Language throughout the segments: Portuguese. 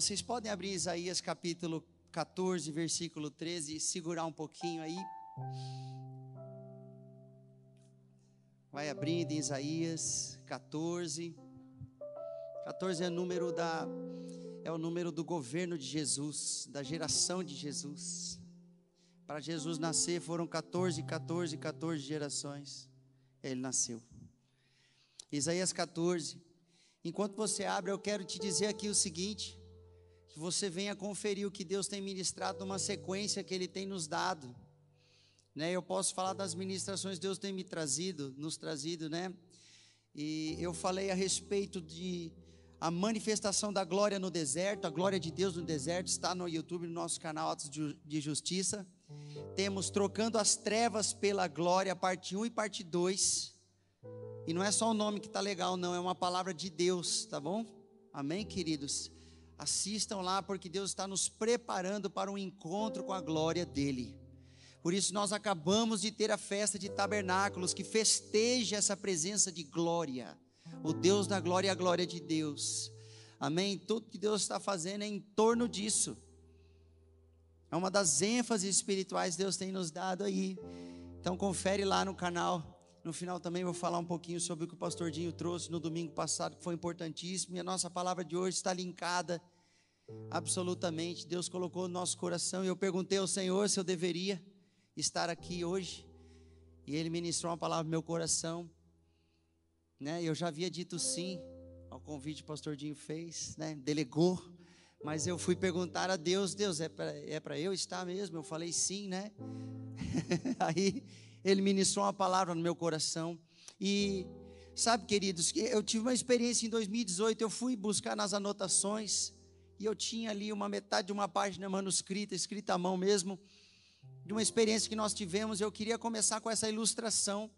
Vocês podem abrir Isaías capítulo 14, versículo 13 e segurar um pouquinho aí. Vai abrindo Isaías 14. 14 é número da é o número do governo de Jesus, da geração de Jesus. Para Jesus nascer foram 14, 14, 14 gerações. Ele nasceu. Isaías 14. Enquanto você abre, eu quero te dizer aqui o seguinte: que você venha conferir o que Deus tem ministrado numa sequência que Ele tem nos dado. Né, eu posso falar das ministrações que Deus tem me trazido, nos trazido, né? E eu falei a respeito de a manifestação da glória no deserto, a glória de Deus no deserto, está no YouTube, no nosso canal Atos de Justiça. Temos Trocando as Trevas pela Glória, parte 1 e parte 2. E não é só o nome que está legal, não, é uma palavra de Deus, tá bom? Amém, queridos? Assistam lá, porque Deus está nos preparando para um encontro com a glória dEle. Por isso, nós acabamos de ter a festa de tabernáculos, que festeja essa presença de glória. O Deus da glória e a glória de Deus. Amém? Tudo que Deus está fazendo é em torno disso. É uma das ênfases espirituais que Deus tem nos dado aí. Então confere lá no canal. No final também vou falar um pouquinho sobre o que o pastor Dinho trouxe no domingo passado, que foi importantíssimo. E a nossa palavra de hoje está linkada absolutamente. Deus colocou no nosso coração. E eu perguntei ao Senhor se eu deveria estar aqui hoje. E Ele ministrou uma palavra no meu coração. Né? Eu já havia dito sim ao convite que o pastor Dinho fez, né? delegou. Mas eu fui perguntar a Deus, Deus, é para é eu estar mesmo? Eu falei sim, né? Aí ele ministrou uma palavra no meu coração. E sabe, queridos, eu tive uma experiência em 2018, eu fui buscar nas anotações, e eu tinha ali uma metade de uma página manuscrita, escrita à mão mesmo, de uma experiência que nós tivemos. Eu queria começar com essa ilustração,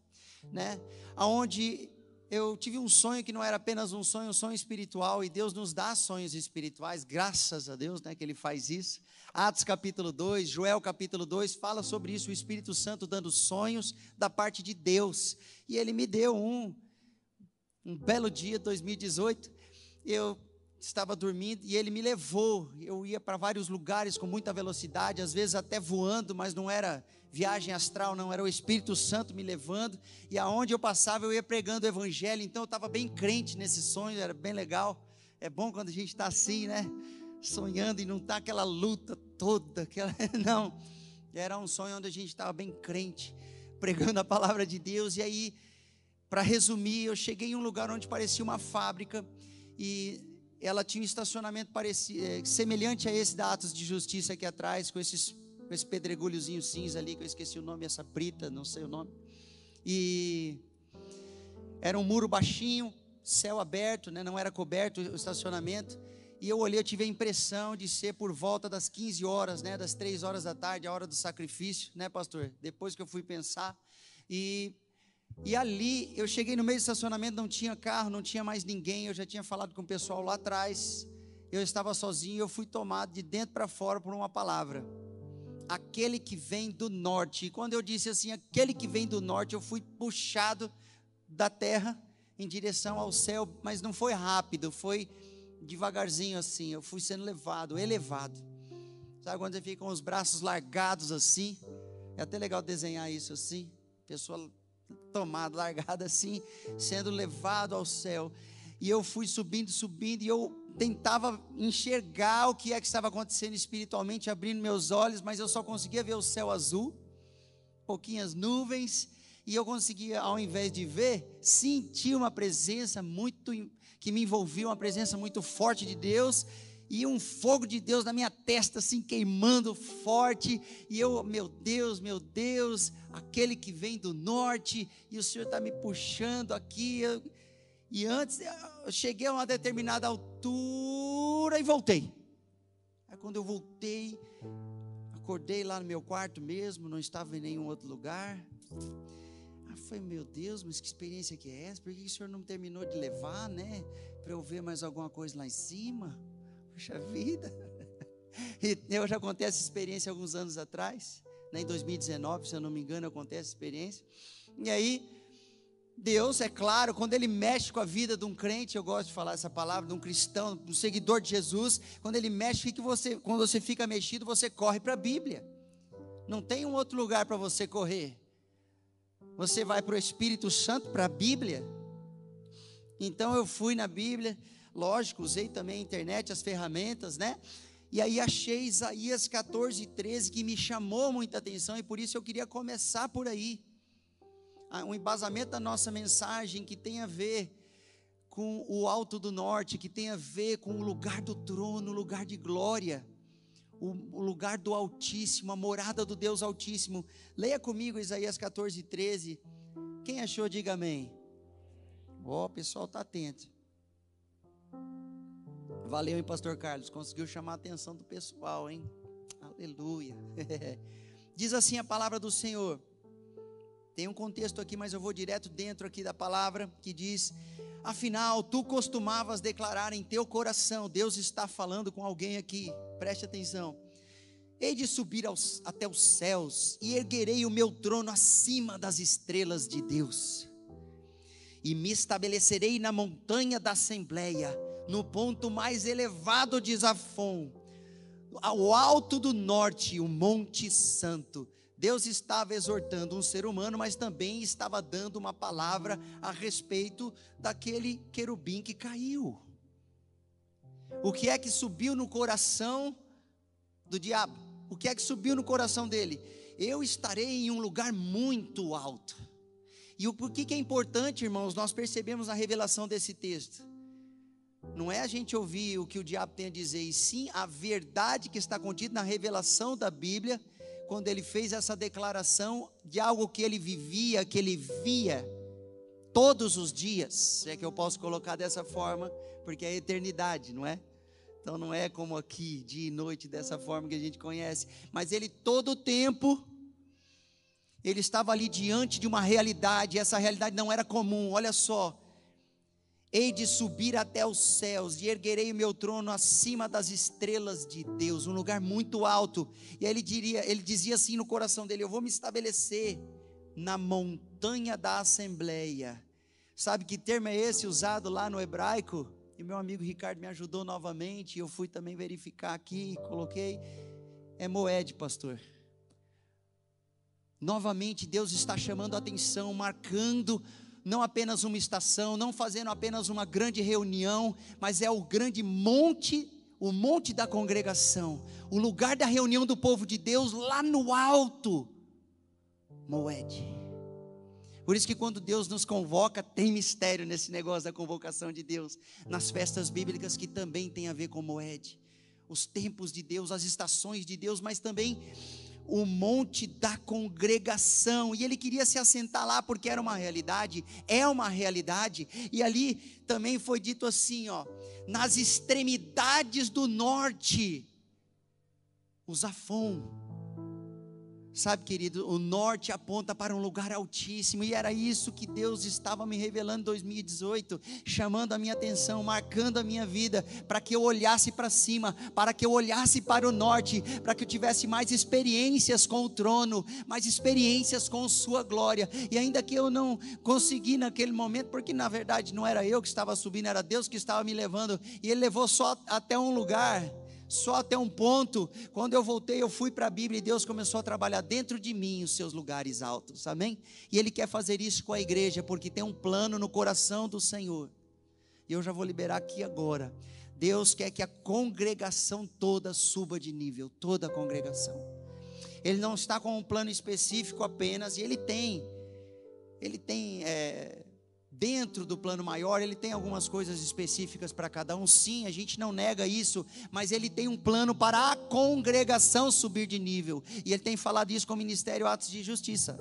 né? Aonde eu tive um sonho que não era apenas um sonho, um sonho espiritual, e Deus nos dá sonhos espirituais, graças a Deus, né, que Ele faz isso. Atos capítulo 2, Joel capítulo 2, fala sobre isso, o Espírito Santo dando sonhos da parte de Deus. E Ele me deu um, um belo dia, 2018, eu estava dormindo e Ele me levou. Eu ia para vários lugares com muita velocidade, às vezes até voando, mas não era viagem astral, não, era o Espírito Santo me levando, e aonde eu passava eu ia pregando o Evangelho, então eu estava bem crente nesse sonho, era bem legal. É bom quando a gente está assim, né? Sonhando e não está aquela luta toda, aquela... não. Era um sonho onde a gente estava bem crente, pregando a palavra de Deus, e aí, para resumir, eu cheguei em um lugar onde parecia uma fábrica, e ela tinha um estacionamento parecido, é, semelhante a esse da Atos de Justiça aqui atrás, com esses com esse pedregulhozinho cinza ali, que eu esqueci o nome, essa brita, não sei o nome. E era um muro baixinho, céu aberto, né? não era coberto o estacionamento. E eu olhei, eu tive a impressão de ser por volta das 15 horas, né? Das 3 horas da tarde, a hora do sacrifício, né, pastor? Depois que eu fui pensar. E, e ali, eu cheguei no meio do estacionamento, não tinha carro, não tinha mais ninguém. Eu já tinha falado com o pessoal lá atrás. Eu estava sozinho, eu fui tomado de dentro para fora por uma palavra aquele que vem do norte. E quando eu disse assim, aquele que vem do norte, eu fui puxado da terra em direção ao céu, mas não foi rápido, foi devagarzinho assim. Eu fui sendo levado, elevado. Sabe quando você fica com os braços largados assim? É até legal desenhar isso assim. Pessoa tomada, largada assim, sendo levado ao céu. E eu fui subindo, subindo, e eu tentava enxergar o que é que estava acontecendo espiritualmente, abrindo meus olhos, mas eu só conseguia ver o céu azul, pouquinhas nuvens, e eu conseguia, ao invés de ver, sentir uma presença muito que me envolvia, uma presença muito forte de Deus, e um fogo de Deus na minha testa, assim, queimando forte, e eu, meu Deus, meu Deus, aquele que vem do norte, e o Senhor está me puxando aqui, eu, e antes, eu cheguei a uma determinada altura e voltei. Aí quando eu voltei, acordei lá no meu quarto mesmo, não estava em nenhum outro lugar. Aí foi, meu Deus, mas que experiência que é essa? Por que o senhor não terminou de levar, né? Para eu ver mais alguma coisa lá em cima? Puxa vida. E eu já contei essa experiência alguns anos atrás, né? em 2019, se eu não me engano, eu contei essa experiência. E aí, Deus, é claro, quando Ele mexe com a vida de um crente, eu gosto de falar essa palavra, de um cristão, de um seguidor de Jesus, quando Ele mexe, que você, quando você fica mexido, você corre para a Bíblia. Não tem um outro lugar para você correr. Você vai para o Espírito Santo, para a Bíblia. Então eu fui na Bíblia, lógico, usei também a internet, as ferramentas, né? E aí achei Isaías 14, 13, que me chamou muita atenção, e por isso eu queria começar por aí um embasamento da nossa mensagem que tem a ver com o alto do norte, que tem a ver com o lugar do trono, o lugar de glória, o, lugar do Altíssimo, a morada do Deus Altíssimo. Leia comigo Isaías 14, 13. Quem achou, diga amém. Ó, oh, o pessoal está atento. Valeu, hein, Pastor Carlos? Conseguiu chamar a atenção do pessoal, hein? Aleluia. Diz assim a palavra do Senhor. Tem um contexto aqui, mas eu vou direto dentro aqui da palavra que diz: Afinal, tu costumavas declarar em teu coração, Deus está falando com alguém aqui, preste atenção. Hei de subir aos, até os céus e erguerei o meu trono acima das estrelas de Deus, e me estabelecerei na montanha da Assembleia, no ponto mais elevado de Zafon, ao alto do norte, o Monte Santo Deus estava exortando um ser humano, mas também estava dando uma palavra a respeito daquele querubim que caiu. O que é que subiu no coração do diabo? O que é que subiu no coração dele? Eu estarei em um lugar muito alto. E o porquê que é importante, irmãos, nós percebemos a revelação desse texto. Não é a gente ouvir o que o diabo tem a dizer, e sim a verdade que está contida na revelação da Bíblia quando ele fez essa declaração de algo que ele vivia, que ele via todos os dias, se é que eu posso colocar dessa forma, porque é eternidade, não é? Então não é como aqui, dia e noite, dessa forma que a gente conhece, mas ele todo o tempo, ele estava ali diante de uma realidade, e essa realidade não era comum, olha só, Hei de subir até os céus e erguerei o meu trono acima das estrelas de Deus, um lugar muito alto. E aí ele diria, ele dizia assim no coração dele: Eu vou me estabelecer na montanha da assembleia. Sabe que termo é esse usado lá no hebraico? E meu amigo Ricardo me ajudou novamente, eu fui também verificar aqui, coloquei é Moed, pastor. Novamente Deus está chamando a atenção, marcando não apenas uma estação, não fazendo apenas uma grande reunião, mas é o grande monte, o monte da congregação, o lugar da reunião do povo de Deus lá no alto, Moed. Por isso que quando Deus nos convoca, tem mistério nesse negócio da convocação de Deus, nas festas bíblicas que também tem a ver com Moed, os tempos de Deus, as estações de Deus, mas também o monte da congregação, e ele queria se assentar lá porque era uma realidade, é uma realidade, e ali também foi dito assim, ó, nas extremidades do norte, o Zafon, Sabe, querido, o norte aponta para um lugar altíssimo, e era isso que Deus estava me revelando em 2018, chamando a minha atenção, marcando a minha vida, para que eu olhasse para cima, para que eu olhasse para o norte, para que eu tivesse mais experiências com o trono, mais experiências com Sua glória, e ainda que eu não consegui naquele momento, porque na verdade não era eu que estava subindo, era Deus que estava me levando, e Ele levou só até um lugar só até um ponto. Quando eu voltei, eu fui para a Bíblia e Deus começou a trabalhar dentro de mim os seus lugares altos, amém? E Ele quer fazer isso com a igreja, porque tem um plano no coração do Senhor. E eu já vou liberar aqui agora. Deus quer que a congregação toda suba de nível, toda a congregação. Ele não está com um plano específico apenas, e Ele tem. Ele tem é, dentro do plano maior, ele tem algumas coisas específicas para cada um, sim, a gente não nega isso, mas ele tem um plano para a congregação subir de nível, e ele tem falado isso com o Ministério Atos de Justiça.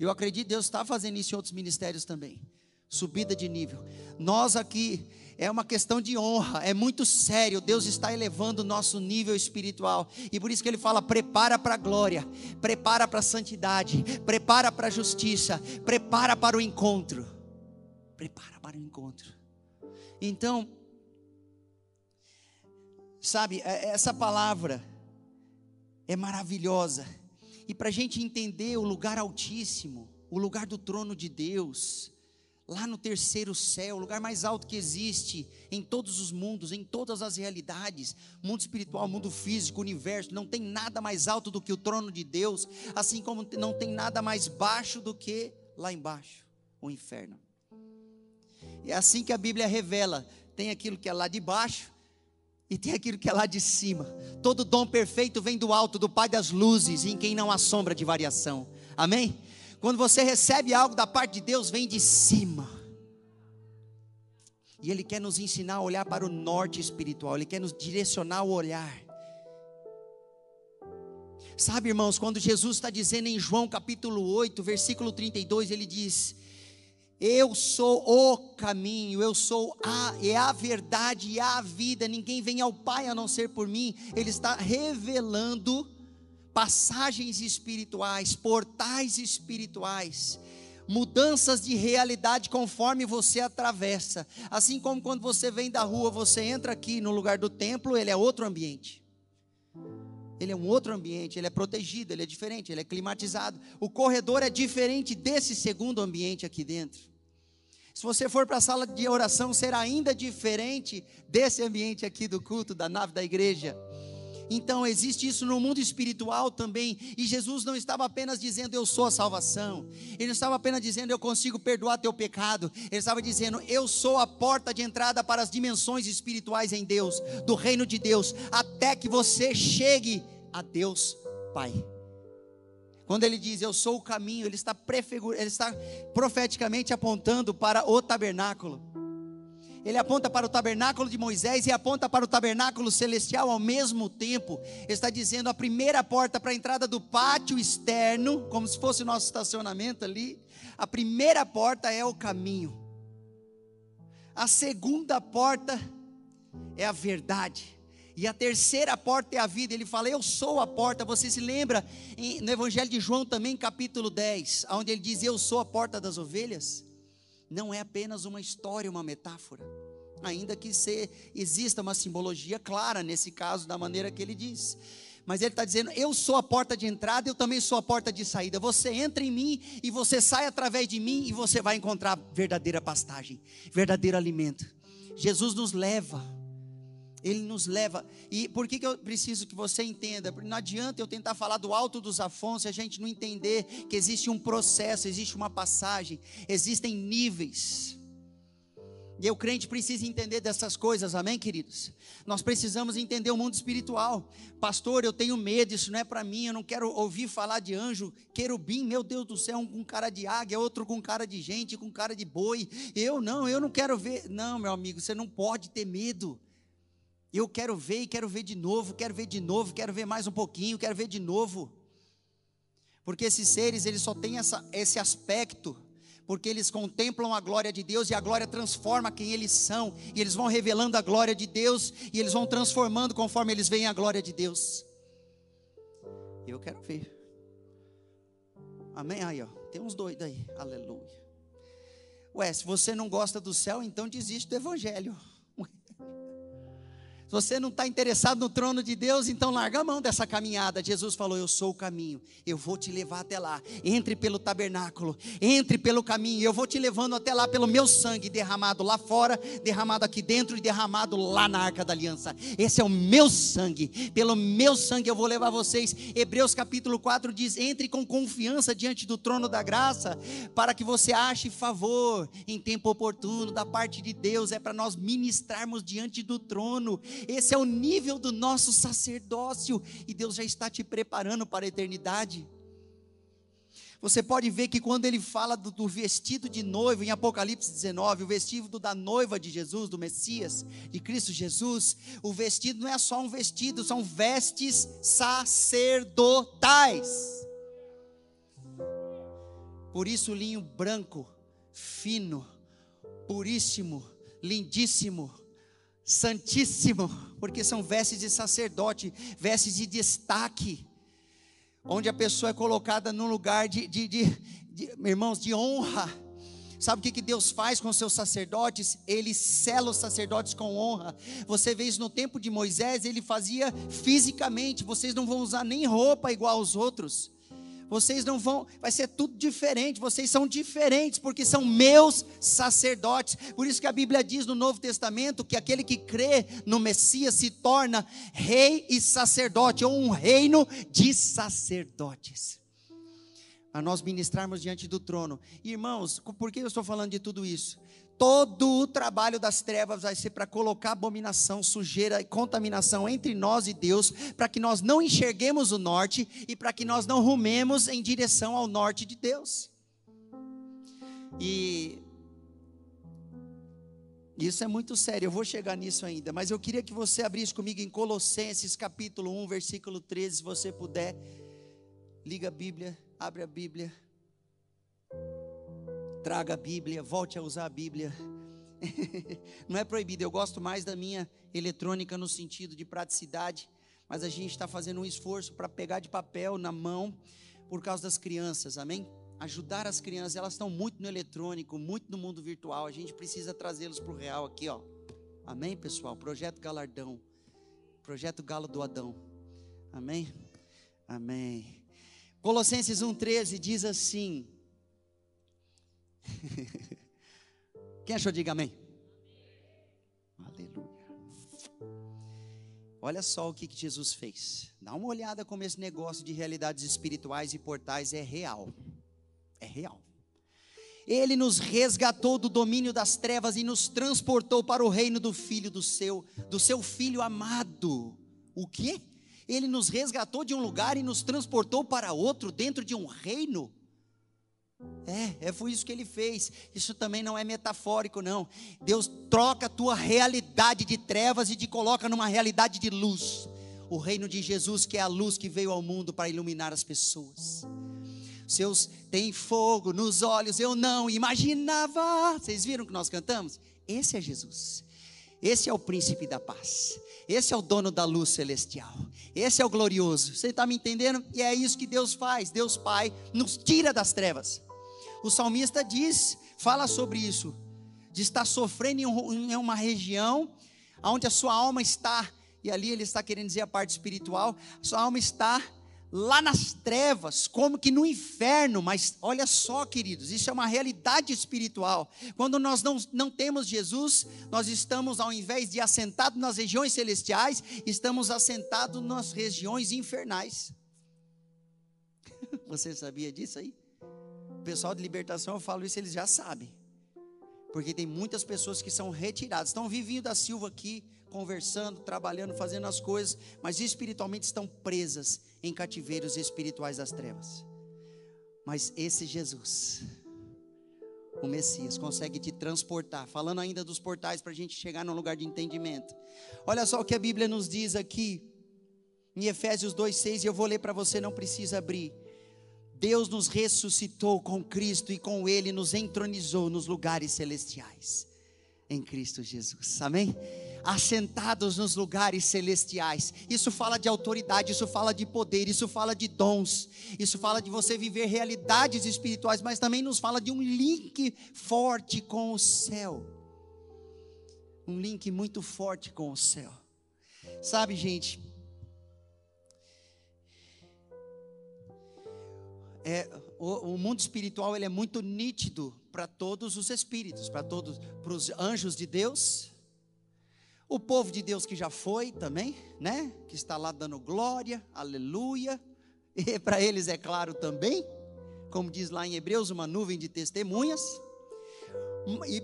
Eu acredito que Deus está fazendo isso em outros ministérios também. subida de nível. Nós aqui é uma questão de honra, é muito sério. Deus está elevando o nosso nível espiritual. E por isso que ele fala: prepara para a glória, prepara para a santidade, prepara para a justiça, prepara para o encontro. Prepara para o encontro. Então, sabe, é, essa palavra é maravilhosa. E para a gente entender o lugar altíssimo, o lugar do trono de Deus, lá no terceiro céu, o lugar mais alto que existe em todos os mundos, em todas as realidades, mundo espiritual, mundo físico, universo, não tem nada mais alto do que o trono de Deus, assim como não tem nada mais baixo do que lá embaixo, o inferno. É assim que a Bíblia revela, tem aquilo que é lá de baixo e tem aquilo que é lá de cima. Todo dom perfeito vem do alto, do Pai das luzes, em quem não há sombra de variação. Amém? Quando você recebe algo da parte de Deus, vem de cima. E Ele quer nos ensinar a olhar para o norte espiritual, Ele quer nos direcionar o olhar. Sabe, irmãos, quando Jesus está dizendo em João capítulo 8, versículo 32, ele diz: Eu sou o caminho, eu sou a, é a verdade e a vida, ninguém vem ao Pai a não ser por mim. Ele está revelando passagens espirituais, portais espirituais, mudanças de realidade conforme você atravessa. Assim como quando você vem da rua, você entra aqui no lugar do templo, ele é outro ambiente. Ele é um outro ambiente, ele é protegido, ele é diferente, ele é climatizado. O corredor é diferente desse segundo ambiente aqui dentro. Se você for para a sala de oração, será ainda diferente desse ambiente aqui do culto, da nave da igreja. Então existe isso no mundo espiritual também. E Jesus não estava apenas dizendo eu sou a salvação. Ele não estava apenas dizendo eu consigo perdoar teu pecado. Ele estava dizendo eu sou a porta de entrada para as dimensões espirituais em Deus, do reino de Deus, até que você chegue a Deus Pai. Quando ele diz eu sou o caminho, ele está, ele está profeticamente apontando para o tabernáculo ele aponta para o tabernáculo de Moisés e aponta para o tabernáculo celestial ao mesmo tempo. Está dizendo a primeira porta para a entrada do pátio externo, como se fosse o nosso estacionamento ali. A primeira porta é o caminho. A segunda porta é a verdade. E a terceira porta é a vida. Ele fala: Eu sou a porta. Você se lembra no Evangelho de João também, capítulo 10, onde ele diz: Eu sou a porta das ovelhas? Não é apenas uma história, uma metáfora. Ainda que se, exista uma simbologia clara nesse caso, da maneira que ele diz. Mas ele está dizendo: Eu sou a porta de entrada, eu também sou a porta de saída. Você entra em mim e você sai através de mim e você vai encontrar verdadeira pastagem, verdadeiro alimento. Jesus nos leva ele nos leva. E por que, que eu preciso que você entenda? Não adianta eu tentar falar do alto dos Afonso e a gente não entender que existe um processo, existe uma passagem, existem níveis. E o crente precisa entender dessas coisas, amém, queridos? Nós precisamos entender o mundo espiritual. Pastor, eu tenho medo, isso não é para mim, eu não quero ouvir falar de anjo, querubim, meu Deus do céu, um com cara de águia, outro com cara de gente, com cara de boi. Eu não, eu não quero ver. Não, meu amigo, você não pode ter medo. Eu quero ver e quero ver de novo, quero ver de novo, quero ver mais um pouquinho, quero ver de novo. Porque esses seres, eles só têm essa, esse aspecto, porque eles contemplam a glória de Deus e a glória transforma quem eles são, e eles vão revelando a glória de Deus e eles vão transformando conforme eles veem a glória de Deus. Eu quero ver. Amém? Aí, ó, tem uns doidos aí, aleluia. Ué, se você não gosta do céu, então desiste do evangelho você não está interessado no trono de Deus, então larga a mão dessa caminhada. Jesus falou: Eu sou o caminho, eu vou te levar até lá. Entre pelo tabernáculo, entre pelo caminho, eu vou te levando até lá pelo meu sangue derramado lá fora, derramado aqui dentro e derramado lá na arca da aliança. Esse é o meu sangue, pelo meu sangue eu vou levar vocês. Hebreus capítulo 4 diz: Entre com confiança diante do trono da graça, para que você ache favor em tempo oportuno da parte de Deus. É para nós ministrarmos diante do trono esse é o nível do nosso sacerdócio e Deus já está te preparando para a eternidade. Você pode ver que quando ele fala do, do, vestido de noivo, em Apocalipse 19, o vestido da noiva de Jesus, do Messias, de Cristo Jesus, o vestido não é só um vestido, são vestes sacerdotais. Por isso, o linho branco, fino, puríssimo, lindíssimo, santíssimo, porque são vestes de sacerdote, vestes de destaque, onde a pessoa é colocada num lugar de, de, de, de irmãos, de honra. Sabe o que, que Deus faz com os seus sacerdotes? Ele sela os sacerdotes com honra. Você vê isso no tempo de Moisés, ele fazia fisicamente. Vocês não vão usar nem roupa igual aos outros. Vocês não vão, vai ser tudo diferente. Vocês são diferentes porque são meus sacerdotes. Por isso que a Bíblia diz no Novo Testamento que aquele que crê no Messias se torna rei e sacerdote, ou um reino de sacerdotes a nós ministrarmos diante do trono. Irmãos, por que eu estou falando de tudo isso? Todo o trabalho das trevas vai ser para colocar abominação, sujeira e contaminação entre nós e Deus, para que nós não enxerguemos o norte e para que nós não rumemos em direção ao norte de Deus. E isso é muito sério, eu vou chegar nisso ainda, mas eu queria que você abrisse comigo em Colossenses capítulo 1, versículo 13, se você puder. Liga a Bíblia. Abre a Bíblia. Traga a Bíblia, volte a usar a Bíblia. Não é proibido, eu gosto mais da minha eletrônica no sentido de praticidade, mas a gente está fazendo um esforço para pegar de papel na mão por causa das crianças, amém? Ajudar as crianças, elas estão muito no eletrônico, muito no mundo virtual, a gente precisa trazê-los para o real aqui, ó. Amém, pessoal? Projeto Galardão, projeto Galo do Adão, amém? Amém. Colossenses 1,13 diz assim. Quem achou, diga amém. Aleluia. Olha só o que, que Jesus fez. Dá uma olhada como esse negócio de realidades espirituais e portais é real. É real. Ele nos resgatou do domínio das trevas e nos transportou para o reino do filho do seu, do seu filho amado. O quê? Ele nos resgatou de um lugar e nos transportou para outro, dentro de um reino. É, é foi isso que ele fez. Isso também não é metafórico, não. Deus troca a tua realidade de trevas e te coloca numa realidade de luz. O reino de Jesus, que é a luz que veio ao mundo para iluminar as pessoas. Seus tem fogo nos olhos, eu não imaginava. Vocês viram que nós cantamos? Esse é Jesus. Esse é o príncipe da paz. Esse é o dono da luz celestial. Esse é o glorioso. Você está me entendendo? E é isso que Deus faz. Deus Pai nos tira das trevas. O salmista diz, fala sobre isso, de estar sofrendo em uma região onde a sua alma está, e ali ele está querendo dizer a parte espiritual, sua alma está lá nas trevas, como que no inferno, mas olha só, queridos, isso é uma realidade espiritual. Quando nós não, não temos Jesus, nós estamos, ao invés de assentados nas regiões celestiais, estamos assentados nas regiões infernais. Você sabia disso aí? O pessoal de libertação, eu falo isso, eles já sabem. Porque tem muitas pessoas que são retiradas. Estão vivinho da Silva aqui, conversando, trabalhando, fazendo as coisas, mas espiritualmente estão presas em cativeiros espirituais das trevas. Mas esse Jesus, o Messias, consegue te transportar. Falando ainda dos portais para a gente chegar num lugar de entendimento. Olha só o que a Bíblia nos diz aqui, em Efésios 2,6, e eu vou ler para você, não precisa abrir. Deus nos ressuscitou com Cristo e com Ele nos entronizou nos lugares celestiais, em Cristo Jesus. Amém? assentados nos lugares celestiais. Isso fala de autoridade, isso fala de poder, isso fala de dons, isso fala de você viver realidades espirituais, mas também nos fala de um link forte com o céu. Um link muito forte com o céu. Sabe, gente, é, o, o, mundo espiritual ele é muito nítido para todos os espíritos, para todos, para os anjos de Deus, o povo de Deus que já foi também, né? Que está lá dando glória, aleluia. E para eles é claro também, como diz lá em Hebreus, uma nuvem de testemunhas.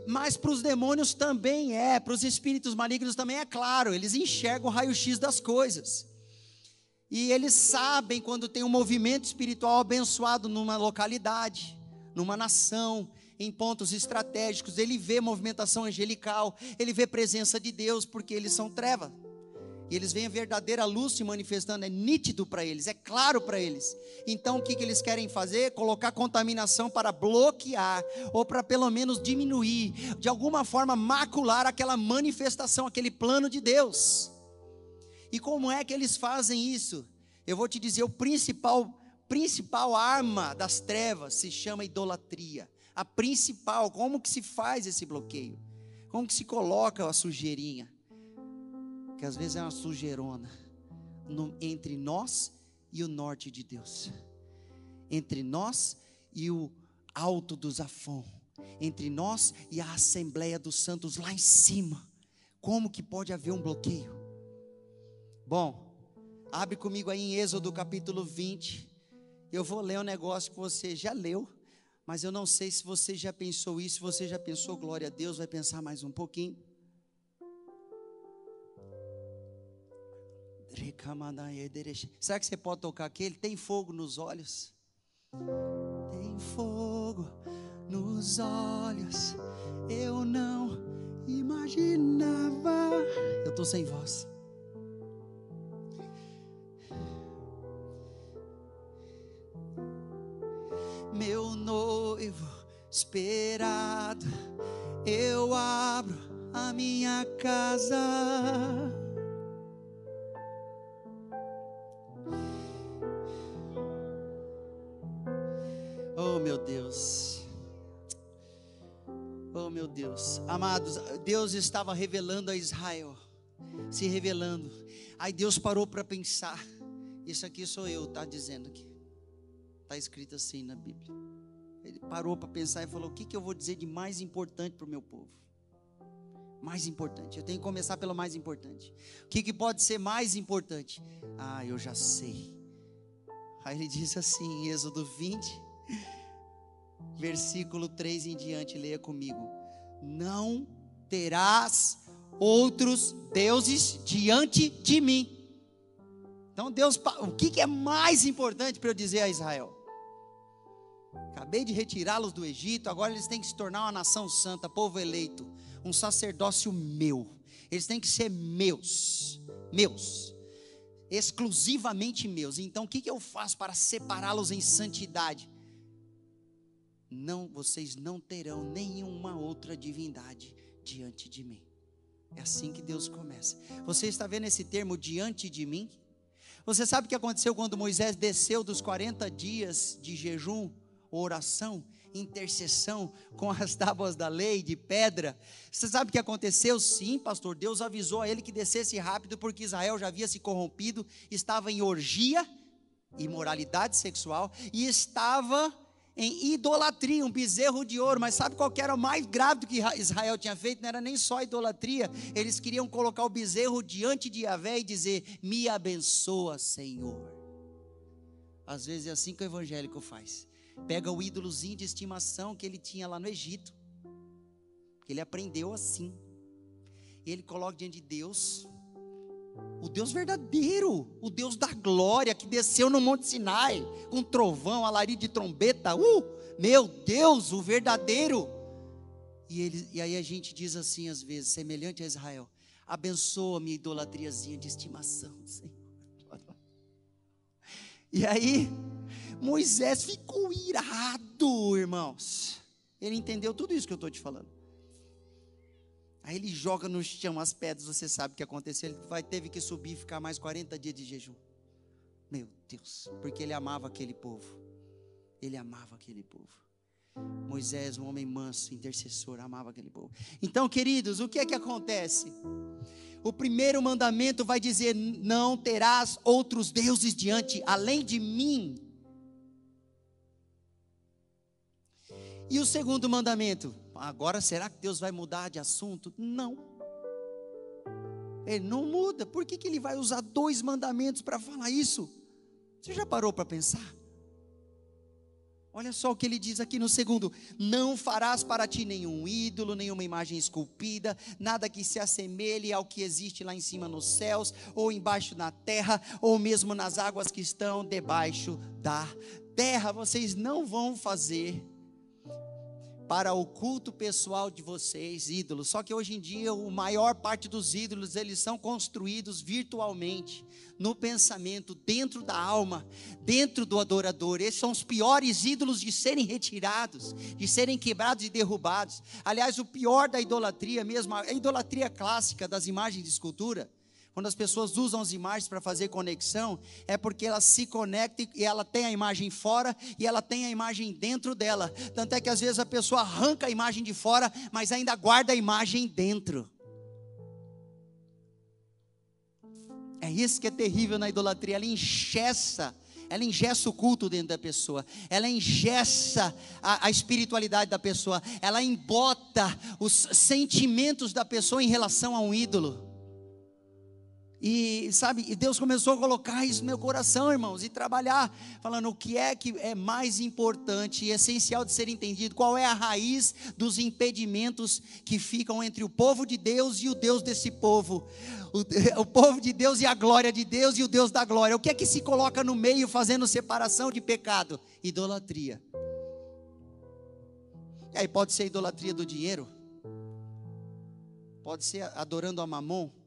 Mas para os demônios também é, para os espíritos malignos também é claro, eles enxergam o raio-x das coisas. E eles sabem quando tem um movimento espiritual abençoado numa localidade, numa nação, em pontos estratégicos, ele vê movimentação angelical, ele vê presença de Deus, porque eles são treva. E eles veem a verdadeira luz se manifestando, é nítido para eles, é claro para eles. Então o que, que eles querem fazer? Colocar contaminação para bloquear, ou para pelo menos diminuir, de alguma forma macular aquela manifestação, aquele plano de Deus. E como é que eles fazem isso? Eu vou te dizer, o principal, principal arma das trevas se chama idolatria. A principal, como que se faz esse bloqueio? Como que se coloca a sujeirinha? Que às vezes é uma sujeirona no, entre nós e o norte de Deus. Entre nós e o alto do Zafon. Entre nós e a Assembleia dos Santos lá em cima. Como que pode haver um bloqueio? Bom, abre comigo aí em Êxodo capítulo 20. Eu vou ler um negócio que você já leu, mas eu não sei se você já pensou isso. Se você já pensou, glória a Deus, vai pensar mais um pouquinho. Será que você pode tocar aquele? Tem fogo nos olhos. Tem fogo nos olhos. Eu não imaginava. Eu estou sem voz. Meu noivo esperado, eu abro a minha casa Oh, meu Deus. Oh, meu Deus. Amados, Deus estava revelando a Israel. Se revelando. Aí Deus parou para pensar. Isso aqui sou eu, tá dizendo aqui. Está escrito assim na Bíblia. Ele parou para pensar e falou: O que, que eu vou dizer de mais importante para o meu povo? Mais importante. Eu tenho que começar pelo mais importante. O que, que pode ser mais importante? Ah, eu já sei. Aí ele diz assim, em Êxodo 20, versículo 3 em diante, leia comigo. Não terás outros deuses diante de mim. Então, Deus, o que é mais importante para eu dizer a Israel? Acabei de retirá-los do Egito, agora eles têm que se tornar uma nação santa, povo eleito, um sacerdócio meu. Eles têm que ser meus, meus, exclusivamente meus. Então, o que eu faço para separá-los em santidade? não vocês não terão nenhuma outra divindade diante de mim. É assim que Deus começa. Você está vendo esse termo diante de mim? Você sabe o que aconteceu quando Moisés desceu dos 40 dias de jejum, oração, intercessão com as tábuas da lei de pedra? Você sabe o que aconteceu? Sim, pastor. Deus avisou a ele que descesse rápido porque Israel já havia se corrompido, estava em orgia, imoralidade sexual e estava em idolatria, um bezerro de ouro. Mas sabe qual era o mais grave que Israel tinha feito? Não era nem só idolatria. Eles queriam colocar o bezerro diante de Yahvé e dizer: Me abençoa, Senhor. Às vezes é assim que o evangélico faz. Pega o ídolozinho de estimação que ele tinha lá no Egito. Ele aprendeu assim. Ele coloca diante de Deus o Deus verdadeiro, o Deus da glória que desceu no Monte Sinai com trovão, alarido de trombeta. Uh, meu Deus, o verdadeiro. E, ele, e aí a gente diz assim às vezes, semelhante a Israel: abençoa minha idolatriazinha de estimação, Senhor. E aí Moisés ficou irado, irmãos. Ele entendeu tudo isso que eu estou te falando. Aí ele joga no chão as pedras, você sabe o que aconteceu. Ele vai, teve que subir e ficar mais 40 dias de jejum. Meu Deus, porque ele amava aquele povo. Ele amava aquele povo. Moisés, um homem manso, intercessor, amava aquele povo. Então, queridos, o que é que acontece? O primeiro mandamento vai dizer: Não terás outros deuses diante, além de mim. E o segundo mandamento? agora será que Deus vai mudar de assunto? Não. Ele não muda. Por que, que ele vai usar dois mandamentos para falar isso? Você já parou para pensar? Olha só o que ele diz aqui no segundo: Não farás para ti nenhum ídolo, nenhuma imagem esculpida, nada que se assemelhe ao que existe lá em cima nos céus, ou embaixo na terra, ou mesmo nas águas que estão debaixo da terra. Vocês não vão fazer para o culto pessoal de vocês, ídolos. Só que hoje em dia, a maior parte dos ídolos, eles são construídos virtualmente, no pensamento, dentro da alma, dentro do adorador. Esses são os piores ídolos de serem retirados, de serem quebrados e derrubados. Aliás, o pior da idolatria mesmo, a idolatria clássica das imagens de escultura, quando as pessoas usam as imagens para fazer conexão, é porque ela se conecta e ela tem a imagem fora e ela tem a imagem dentro dela. Tanto é que às vezes a pessoa arranca a imagem de fora, mas ainda guarda a imagem dentro. É isso que é terrível na idolatria, ela enxessa ela engessa o culto dentro da pessoa, ela engessa a, a, espiritualidade da pessoa, ela embota os sentimentos da pessoa em relação a um ídolo. E sabe, e Deus começou a colocar isso no meu coração, irmãos, e trabalhar, falando o que é que é mais importante e essencial de ser entendido, qual é a raiz dos impedimentos que ficam entre o povo de Deus e o Deus desse povo, o, o povo de Deus e a glória de Deus e o Deus da glória. O que é que se coloca no meio fazendo separação de pecado? Idolatria. E aí pode ser idolatria do dinheiro, pode ser adorando a mamon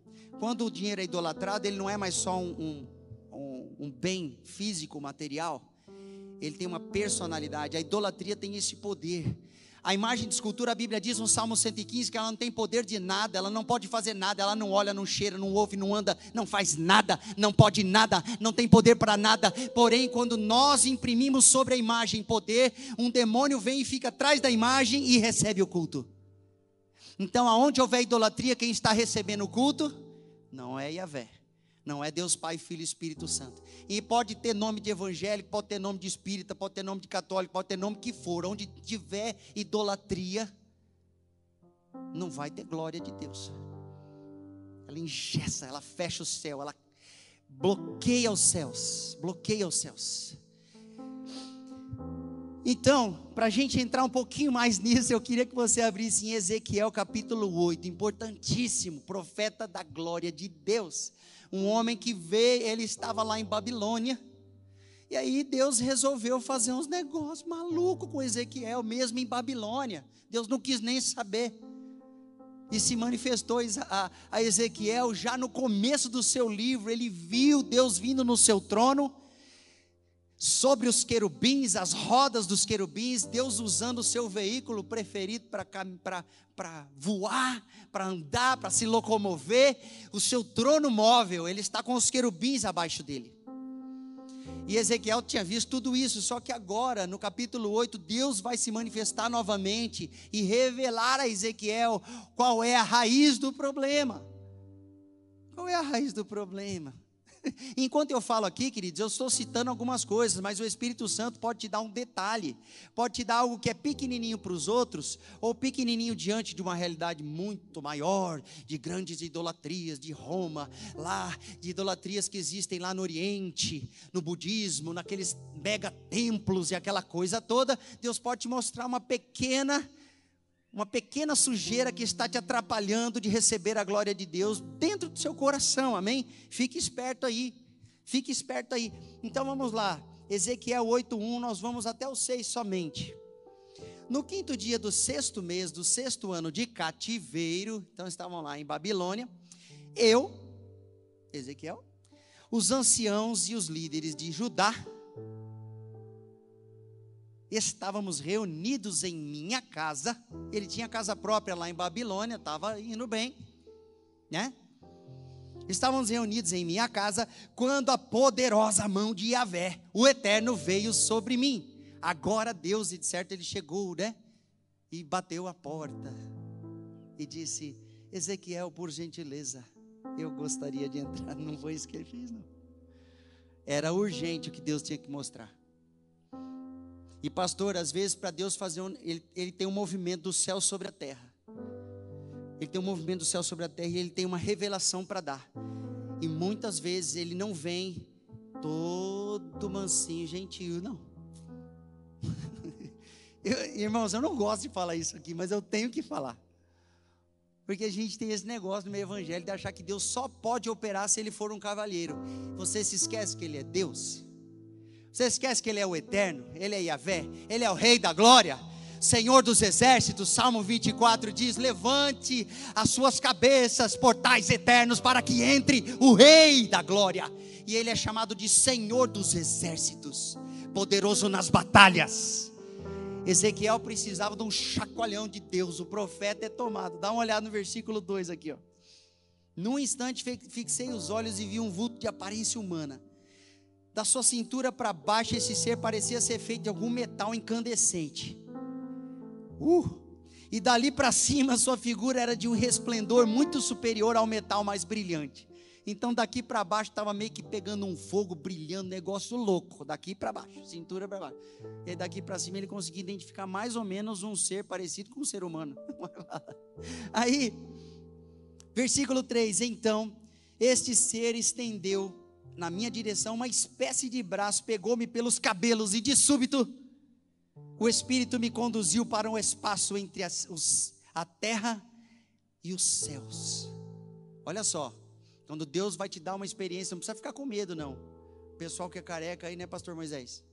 quando o dinheiro é idolatrado, ele não é mais só um, um, um bem físico, material, ele tem uma personalidade. A idolatria tem esse poder. A imagem de escultura, a Bíblia diz no Salmo 115 que ela não tem poder de nada, ela não pode fazer nada, ela não olha, não cheira, não ouve, não anda, não faz nada, não pode nada, não tem poder para nada. Porém, quando nós imprimimos sobre a imagem poder, um demônio vem e fica atrás da imagem e recebe o culto. Então, aonde houver idolatria, quem está recebendo o culto? Não é Yahvé. Não é Deus Pai, Filho e Espírito Santo. E pode ter nome de evangélico, pode ter nome de espírita, pode ter nome de católico, pode ter nome que for. Onde tiver idolatria, não vai ter glória de Deus. Ela engessa, ela fecha o céu, ela bloqueia os céus. Bloqueia os céus. Então, para a gente entrar um pouquinho mais nisso, eu queria que você abrisse em Ezequiel capítulo 8, importantíssimo, profeta da glória de Deus. Um homem que vê, ele estava lá em Babilônia, e aí Deus resolveu fazer uns negócios malucos com Ezequiel, mesmo em Babilônia. Deus não quis nem saber. E se manifestou a, a Ezequiel já no começo do seu livro, ele viu Deus vindo no seu trono sobre os querubins, as rodas dos querubins, Deus usando o seu veículo preferido para voar, para andar, para se locomover, o seu trono móvel, ele está com os querubins abaixo dele. E Ezequiel tinha visto tudo isso, só que agora, no capítulo 8, Deus vai se manifestar novamente e revelar a Ezequiel qual é a raiz do problema. Qual é a raiz do problema? Enquanto eu falo aqui, queridos, eu estou citando algumas coisas, mas o Espírito Santo pode te dar um detalhe, pode te dar algo que é pequenininho para os outros, ou pequenininho diante de uma realidade muito maior, de grandes idolatrias de Roma, lá, de idolatrias que existem lá no Oriente, no budismo, naqueles mega templos e aquela coisa toda. Deus pode te mostrar uma pequena uma pequena sujeira que está te atrapalhando de receber a glória de Deus dentro do seu coração, amém? Fique esperto aí, fique esperto aí. Então vamos lá, Ezequiel 8:1, nós vamos até o 6 somente. No quinto dia do sexto mês do sexto ano de cativeiro, então estavam lá em Babilônia, eu, Ezequiel, os anciãos e os líderes de Judá, estávamos reunidos em minha casa. Ele tinha casa própria lá em Babilônia, estava indo bem, né? Estávamos reunidos em minha casa quando a poderosa mão de Yahvé, o Eterno, veio sobre mim. Agora Deus, e de certo ele chegou, né? E bateu a porta e disse: Ezequiel, por gentileza, eu gostaria de entrar. Não ele fez, não. Era urgente o que Deus tinha que mostrar. E pastor, às vezes para Deus fazer um, ele, ele tem um movimento do céu sobre a terra. Ele tem um movimento do céu sobre a terra e ele tem uma revelação para dar. E muitas vezes ele não vem todo mansinho, gentil, não. eu, irmãos, eu não gosto de falar isso aqui, mas eu tenho que falar. Porque a gente tem esse negócio no meio evangélico de achar que Deus só pode operar se ele for um cavalheiro. Você se esquece que ele é Deus? Você esquece que Ele é o eterno, Ele é Yahvé, Ele é o Rei da glória. Senhor dos exércitos, Salmo 24 diz: Levante as suas cabeças, portais eternos, para que entre o Rei da glória. E ele é chamado de Senhor dos exércitos, poderoso nas batalhas. Ezequiel precisava de um chacoalhão de Deus, o profeta é tomado. Dá uma olhada no versículo 2 aqui, ó. Num instante fixei os olhos e vi um vulto de aparência humana. Da sua cintura para baixo, esse ser parecia ser feito de algum metal incandescente. Uh! E dali para cima, sua figura era de um resplendor muito superior ao metal mais brilhante. Então, daqui para baixo estava meio que pegando um fogo brilhando, negócio louco. Daqui para baixo, cintura para baixo. E daqui para cima ele conseguia identificar mais ou menos um ser parecido com um ser humano. Aí, versículo 3: Então, este ser estendeu na minha direção uma espécie de braço, pegou-me pelos cabelos e de súbito o Espírito me conduziu para um espaço entre as, os, a terra e os céus. Olha só, quando Deus vai te dar uma experiência, não precisa ficar com medo, não. O pessoal que é careca aí, né, Pastor Moisés?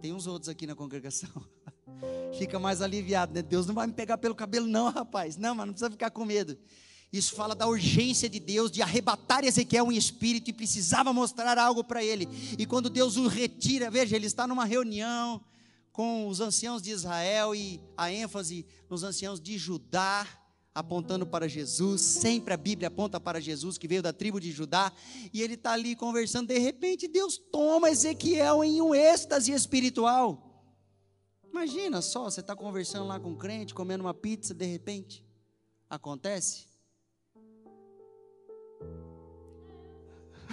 Tem uns outros aqui na congregação. Fica mais aliviado, né? Deus não vai me pegar pelo cabelo, não, rapaz. Não, mas não precisa ficar com medo. Isso fala da urgência de Deus de arrebatar Ezequiel em espírito e precisava mostrar algo para ele. E quando Deus o retira, veja, ele está numa reunião com os anciãos de Israel e a ênfase nos anciãos de Judá, apontando para Jesus. Sempre a Bíblia aponta para Jesus, que veio da tribo de Judá. E ele está ali conversando. De repente, Deus toma Ezequiel em um êxtase espiritual. Imagina só, você está conversando lá com um crente, comendo uma pizza, de repente. Acontece?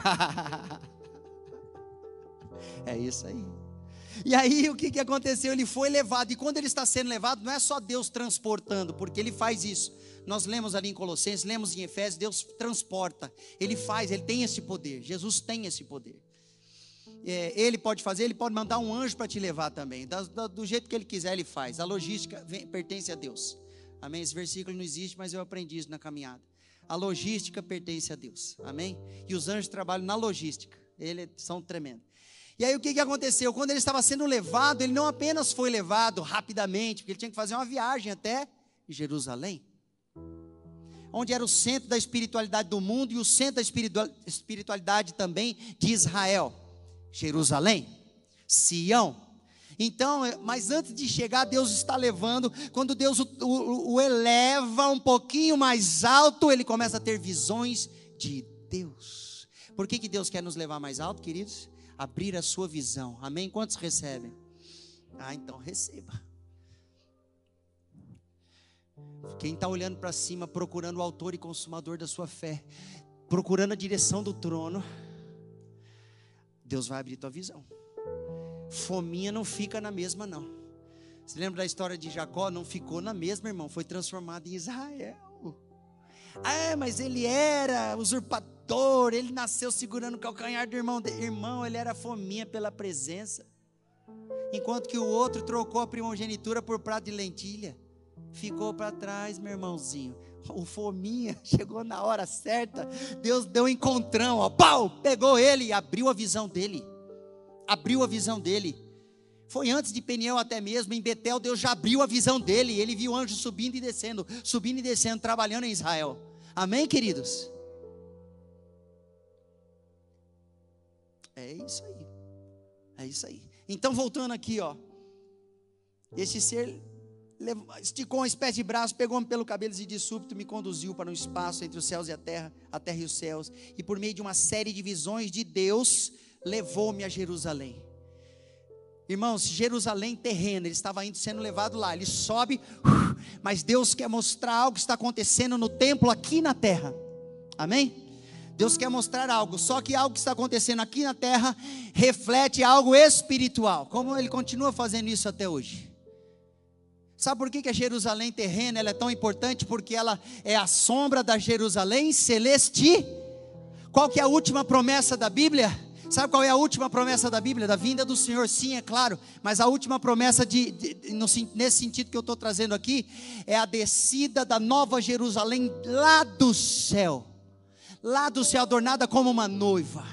é isso aí. E aí o que, que aconteceu? Ele foi levado, e quando ele está sendo levado, não é só Deus transportando, porque ele faz isso. Nós lemos ali em Colossenses, lemos em Efésios, Deus transporta, ele faz, ele tem esse poder, Jesus tem esse poder. É, ele pode fazer, ele pode mandar um anjo para te levar também, do, do, jeito que ele quiser, ele faz. A logística vem, pertence a Deus. Amém? Esse versículo não existe, mas eu aprendi isso na caminhada. A logística pertence a Deus. Amém? E os anjos trabalham na logística. Eles são tremendos. E aí o que, que aconteceu? Quando ele estava sendo levado, ele não apenas foi levado rapidamente, porque ele tinha que fazer uma viagem até Jerusalém, onde era o centro da espiritualidade do mundo e o centro da espiritualidade também de Israel. Jerusalém, Sião, então, é, mas antes de chegar, Deus está levando. Quando Deus o, o, o, eleva um pouquinho mais alto, ele começa a ter visões de Deus. Por que, que Deus quer nos levar mais alto, queridos? Abrir a sua visão. Amém? Quantos recebem? Ah, então receba. Quem está olhando para cima, procurando o autor e consumador da sua fé, procurando a direção do trono, Deus vai abrir tua visão fominha não fica na mesma, não. Você lembra da história de Jacó? Não ficou na mesma, irmão. Foi transformado em Israel. Ah, mas ele era usurpador. Ele nasceu segurando o calcanhar do irmão. Irmão, ele era fominha pela presença. Enquanto que o outro trocou a primogenitura por prato de lentilha. Ficou para trás, meu irmãozinho. O fominha chegou na hora certa. Deus deu um encontrão, ó. Pau! Pegou ele e abriu a visão dele abriu a visão dele. Foi antes de Peniel até mesmo, em Betel, Deus já abriu a visão dele. Ele viu anjos subindo e descendo, subindo e descendo, trabalhando em Israel. Amém, queridos? É isso aí. É isso aí. Então, voltando aqui, ó. Esse ser esticou uma espécie de braço, pegou-me pelo cabelo e de súbito me conduziu para um espaço entre os céus e a terra, a terra e os céus. E por meio de uma série de visões de Deus, levou-me a Jerusalém. Irmãos, Jerusalém terrena, ele estava indo sendo levado lá. Ele sobe, mas Deus quer mostrar algo que está acontecendo no templo aqui na terra. Amém? Deus quer mostrar algo, só que algo que está acontecendo aqui na terra reflete algo espiritual. Como ele continua fazendo isso até hoje? Sabe por que, que a Jerusalém terrena é tão importante? Porque ela é a sombra da Jerusalém celeste. Qual que é a última promessa da Bíblia? Sabe qual é a última promessa da Bíblia? Da vinda do Senhor, sim, é claro. Mas a última promessa, de, de, no, nesse sentido que eu estou trazendo aqui, é a descida da nova Jerusalém lá do céu. Lá do céu, adornada como uma noiva.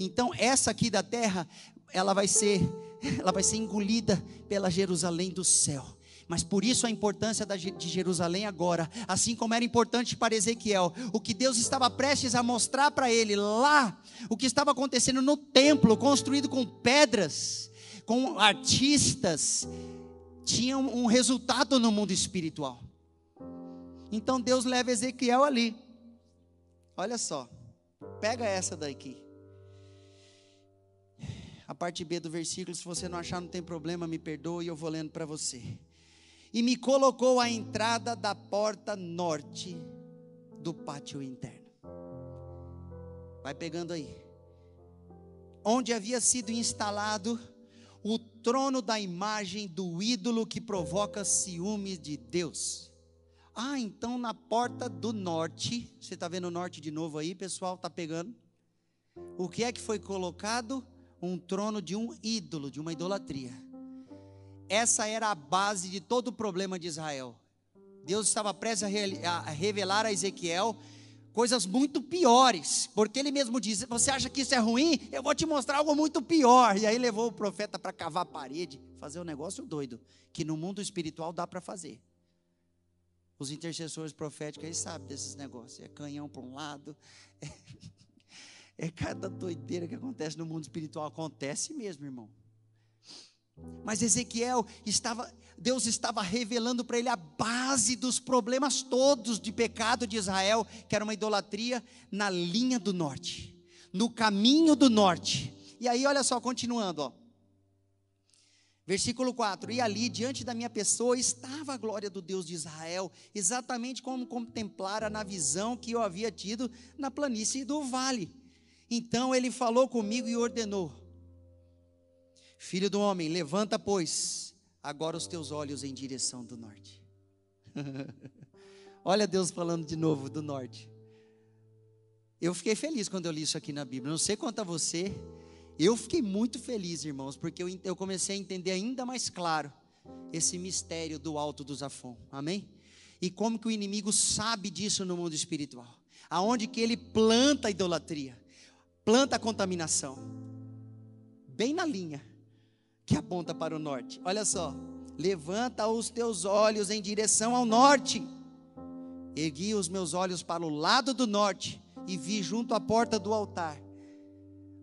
Então, essa aqui da terra, ela vai ser, ela vai ser engolida pela Jerusalém do céu. Mas por isso a importância de Jerusalém agora, assim como era importante para Ezequiel, o que Deus estava prestes a mostrar para ele lá, o que estava acontecendo no templo, construído com pedras, com artistas, tinha um resultado no mundo espiritual. Então Deus leva Ezequiel ali. Olha só, pega essa daqui. A parte B do versículo, se você não achar, não tem problema, me perdoe, eu vou lendo para você e me colocou à entrada da porta norte do pátio interno. Vai pegando aí. Onde havia sido instalado o trono da imagem do ídolo que provoca ciúmes de Deus. Ah, então na porta do norte, você está vendo o norte de novo aí, pessoal? Está pegando? O que é que foi colocado? Um trono de um ídolo, de uma idolatria. Essa era a base de todo o problema de Israel. Deus estava prestes a revelar a Ezequiel coisas muito piores, porque ele mesmo diz: Você acha que isso é ruim? Eu vou te mostrar algo muito pior. E aí levou o profeta para cavar a parede, fazer um negócio doido, que no mundo espiritual dá para fazer. Os intercessores proféticos aí sabem desses negócios: é canhão para um lado, é, é cada doideira que acontece no mundo espiritual. Acontece mesmo, irmão. Mas Ezequiel estava, Deus estava revelando para ele a base dos problemas todos de pecado de Israel, que era uma idolatria na linha do norte, no caminho do norte. E aí, olha só, continuando, ó. Versículo 4: E ali, diante da minha pessoa, estava a glória do Deus de Israel, exatamente como contemplara na visão que eu havia tido na planície do vale. Então ele falou comigo e ordenou: Filho do homem, levanta, pois, agora os teus olhos em direção do norte. Olha Deus falando de novo do norte. Eu fiquei feliz quando eu li isso aqui na Bíblia. Não sei quanto a você, eu fiquei muito feliz, irmãos, porque eu, eu comecei a entender ainda mais claro esse mistério do alto do Zafon. Amém? E como que o inimigo sabe disso no mundo espiritual? Aonde que ele planta a idolatria, planta a contaminação. Bem na linha que aponta para o norte. Olha só. Levanta os teus olhos em direção ao norte. Ergui os meus olhos para o lado do norte e vi junto à porta do altar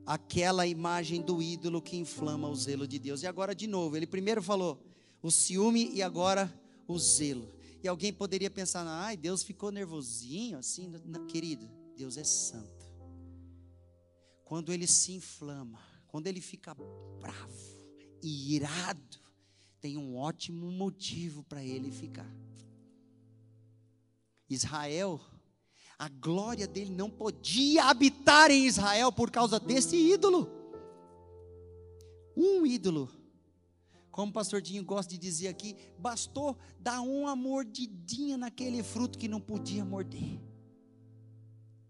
aquela imagem do ídolo que inflama o zelo de Deus. E agora de novo, ele primeiro falou o ciúme e agora o zelo. E alguém poderia pensar, ai, Deus ficou nervosinho assim, não, querido, Deus é santo. Quando ele se inflama, quando ele fica bravo, irado, tem um ótimo motivo para ele ficar. Israel, a glória dele não podia habitar em Israel por causa desse ídolo. Um ídolo. Como o pastor Dinho gosta de dizer aqui, bastou dar uma mordidinha naquele fruto que não podia morder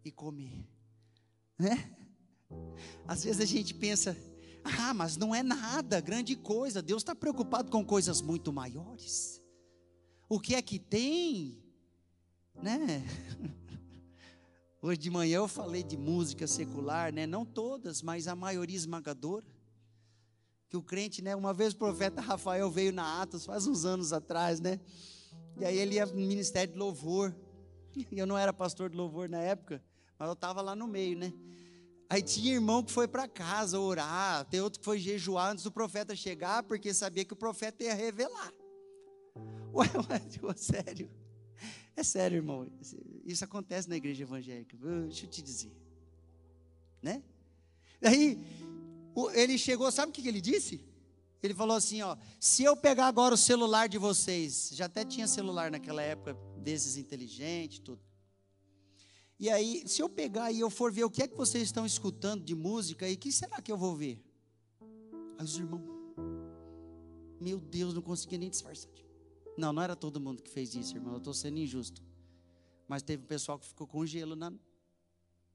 e comer. Né? Às vezes a gente pensa, ah, mas não é nada, grande coisa. Deus está preocupado com coisas muito maiores. O que é que tem? Né? Hoje de manhã eu falei de música secular, né? Não todas, mas a maioria esmagadora. Que o crente, né? Uma vez o profeta Rafael veio na Atos, faz uns anos atrás, né? E aí ele ia no ministério de louvor. Eu não era pastor de louvor na época, mas eu estava lá no meio, né? Aí tinha irmão que foi para casa orar, tem outro que foi jejuar antes do profeta chegar, porque sabia que o profeta ia revelar. Ué, ué, ué sério. É sério, irmão. Isso acontece na igreja evangélica. Deixa eu te dizer. Né? Aí, ele chegou, sabe o que ele disse? Ele falou assim: ó, se eu pegar agora o celular de vocês, já até tinha celular naquela época, desses inteligentes, tudo. E aí, se eu pegar e eu for ver o que é que vocês estão escutando de música, e que será que eu vou ver? Aí os irmãos, meu Deus, não conseguia nem disfarçar. Não, não era todo mundo que fez isso, irmão, eu estou sendo injusto. Mas teve um pessoal que ficou com gelo na,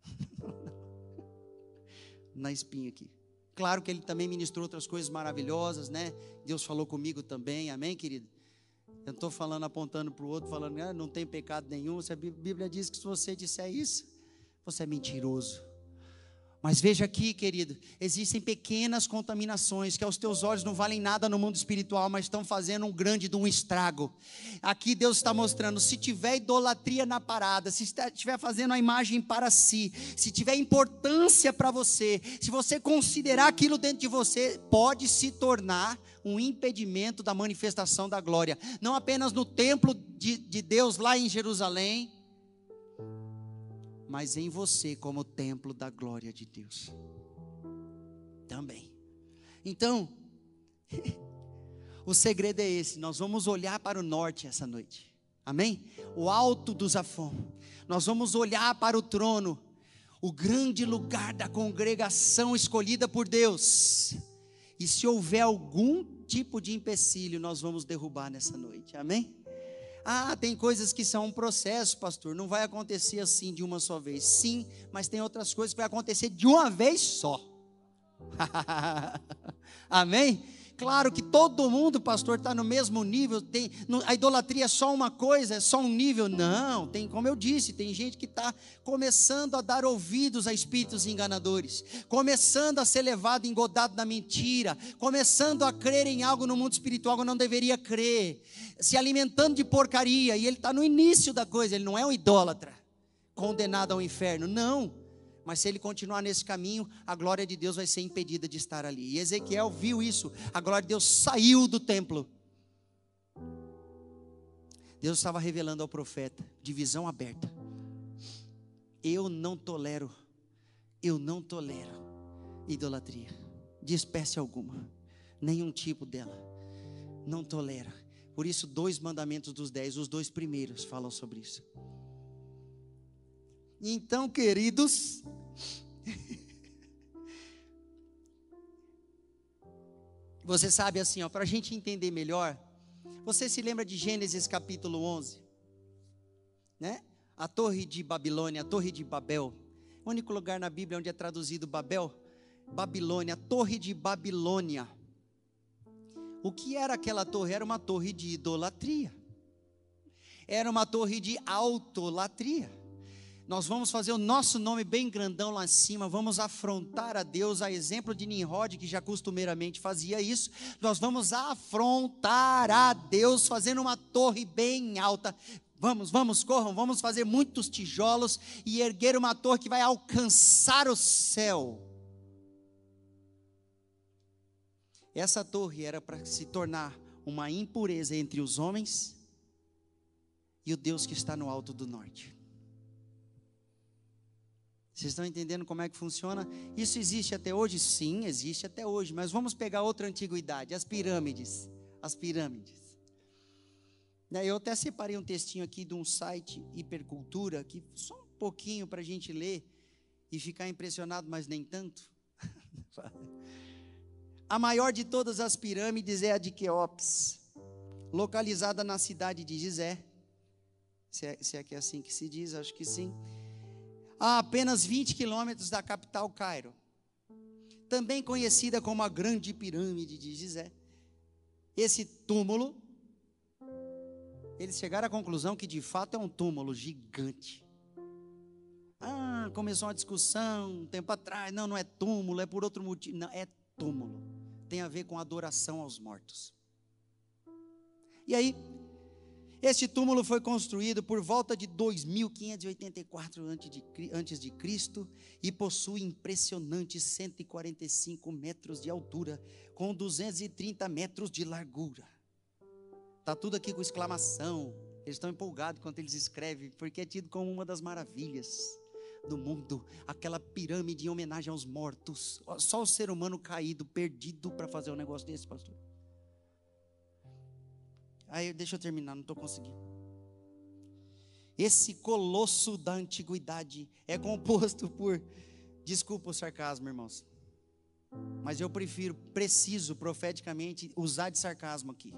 na espinha aqui. Claro que ele também ministrou outras coisas maravilhosas, né? Deus falou comigo também, amém, querido? Eu estou falando apontando para o outro, falando, ah, não tem pecado nenhum. A Bíblia diz que se você disser isso, você é mentiroso. Mas veja aqui, querido, existem pequenas contaminações que aos teus olhos não valem nada no mundo espiritual, mas estão fazendo um grande de um estrago. Aqui Deus está mostrando: se tiver idolatria na parada, se estiver fazendo a imagem para si, se tiver importância para você, se você considerar aquilo dentro de você, pode se tornar um impedimento da manifestação da glória, não apenas no templo de, de Deus lá em Jerusalém, mas em você como templo da glória de Deus. Também. Então, o segredo é esse, nós vamos olhar para o norte essa noite. Amém? O alto do Zafon. Nós vamos olhar para o trono, o grande lugar da congregação escolhida por Deus. E se houver algum tipo de empecilho, nós vamos derrubar nessa noite. Amém? Ah, tem coisas que são um processo, pastor. Não vai acontecer assim de uma só vez. Sim, mas tem outras coisas que vai acontecer de uma vez só. Amém? Claro que todo mundo, pastor, está no mesmo nível. Tem, a idolatria é só uma coisa, é só um nível. Não, tem, como eu disse, tem gente que está começando a dar ouvidos a espíritos enganadores, começando a ser levado engodado na mentira, começando a crer em algo no mundo espiritual que não deveria crer, se alimentando de porcaria. E ele está no início da coisa, ele não é um idólatra, condenado ao inferno. Não mas se ele continuar nesse caminho, a glória de Deus vai ser impedida de estar ali. E Ezequiel viu isso, a glória de Deus saiu do templo. Deus estava revelando ao profeta, de visão aberta: Eu não tolero, eu não tolero idolatria, de espécie alguma, nenhum tipo dela, não tolera. Por isso, dois mandamentos dos dez, os dois primeiros falam sobre isso. Então, queridos, você sabe assim, ó, para a gente entender melhor, você se lembra de Gênesis capítulo 11, né? A torre de Babilônia, a torre de Babel, o único lugar na Bíblia onde é traduzido Babel, Babilônia, a torre de Babilônia. O que era aquela torre? Era uma torre de idolatria. Era uma torre de autolatria nós vamos fazer o nosso nome bem grandão lá em cima, vamos afrontar a Deus, a exemplo de Nimrod, que já costumeiramente fazia isso. Nós vamos afrontar a Deus fazendo uma torre bem alta. Vamos, vamos, corram, vamos fazer muitos tijolos e erguer uma torre que vai alcançar o céu. Essa torre era para se tornar uma impureza entre os homens e o Deus que está no alto do norte. Vocês estão entendendo como é que funciona? Isso existe até hoje? Sim, existe até hoje. Mas vamos pegar outra antiguidade, as pirâmides. As pirâmides. Né, eu até separei um textinho aqui de um site Hipercultura, que só um pouquinho para a gente ler e ficar impressionado, mas nem tanto. a maior de todas as pirâmides é a de Queops, localizada na cidade de Gizé. Se é, se é que é assim que se diz, acho que sim a apenas 20 quilômetros da capital Cairo, também conhecida como a Grande Pirâmide de Gizé. Esse túmulo, eles chegaram à conclusão que de fato é um túmulo gigante. Ah, começou uma discussão um tempo atrás. Não, não é túmulo, é por outro motivo. Não, é túmulo. Tem a ver com adoração aos mortos. E aí, este túmulo foi construído por volta de 2584 antes de Cristo e possui impressionantes 145 metros de altura, com 230 metros de largura. Tá tudo aqui com exclamação. Eles estão empolgados quando eles escrevem, porque é tido como uma das maravilhas do mundo, aquela pirâmide em homenagem aos mortos. Só o ser humano caído, perdido para fazer um negócio desse, pastor. Aí, deixa eu terminar, não estou conseguindo. Esse colosso da antiguidade é composto por, desculpa o sarcasmo, irmãos, mas eu prefiro, preciso profeticamente usar de sarcasmo aqui.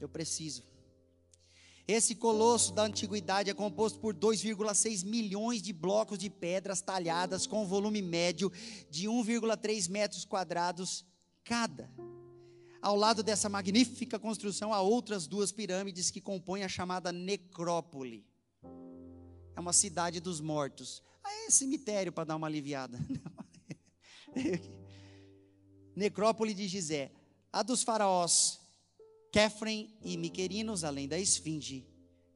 Eu preciso. Esse colosso da antiguidade é composto por 2,6 milhões de blocos de pedras talhadas com volume médio de 1,3 metros quadrados cada. Ao lado dessa magnífica construção, há outras duas pirâmides que compõem a chamada necrópole. É uma cidade dos mortos. Aí é cemitério para dar uma aliviada. Necrópole de Gizé. A dos faraós Kefren e Miquerinos, além da esfinge,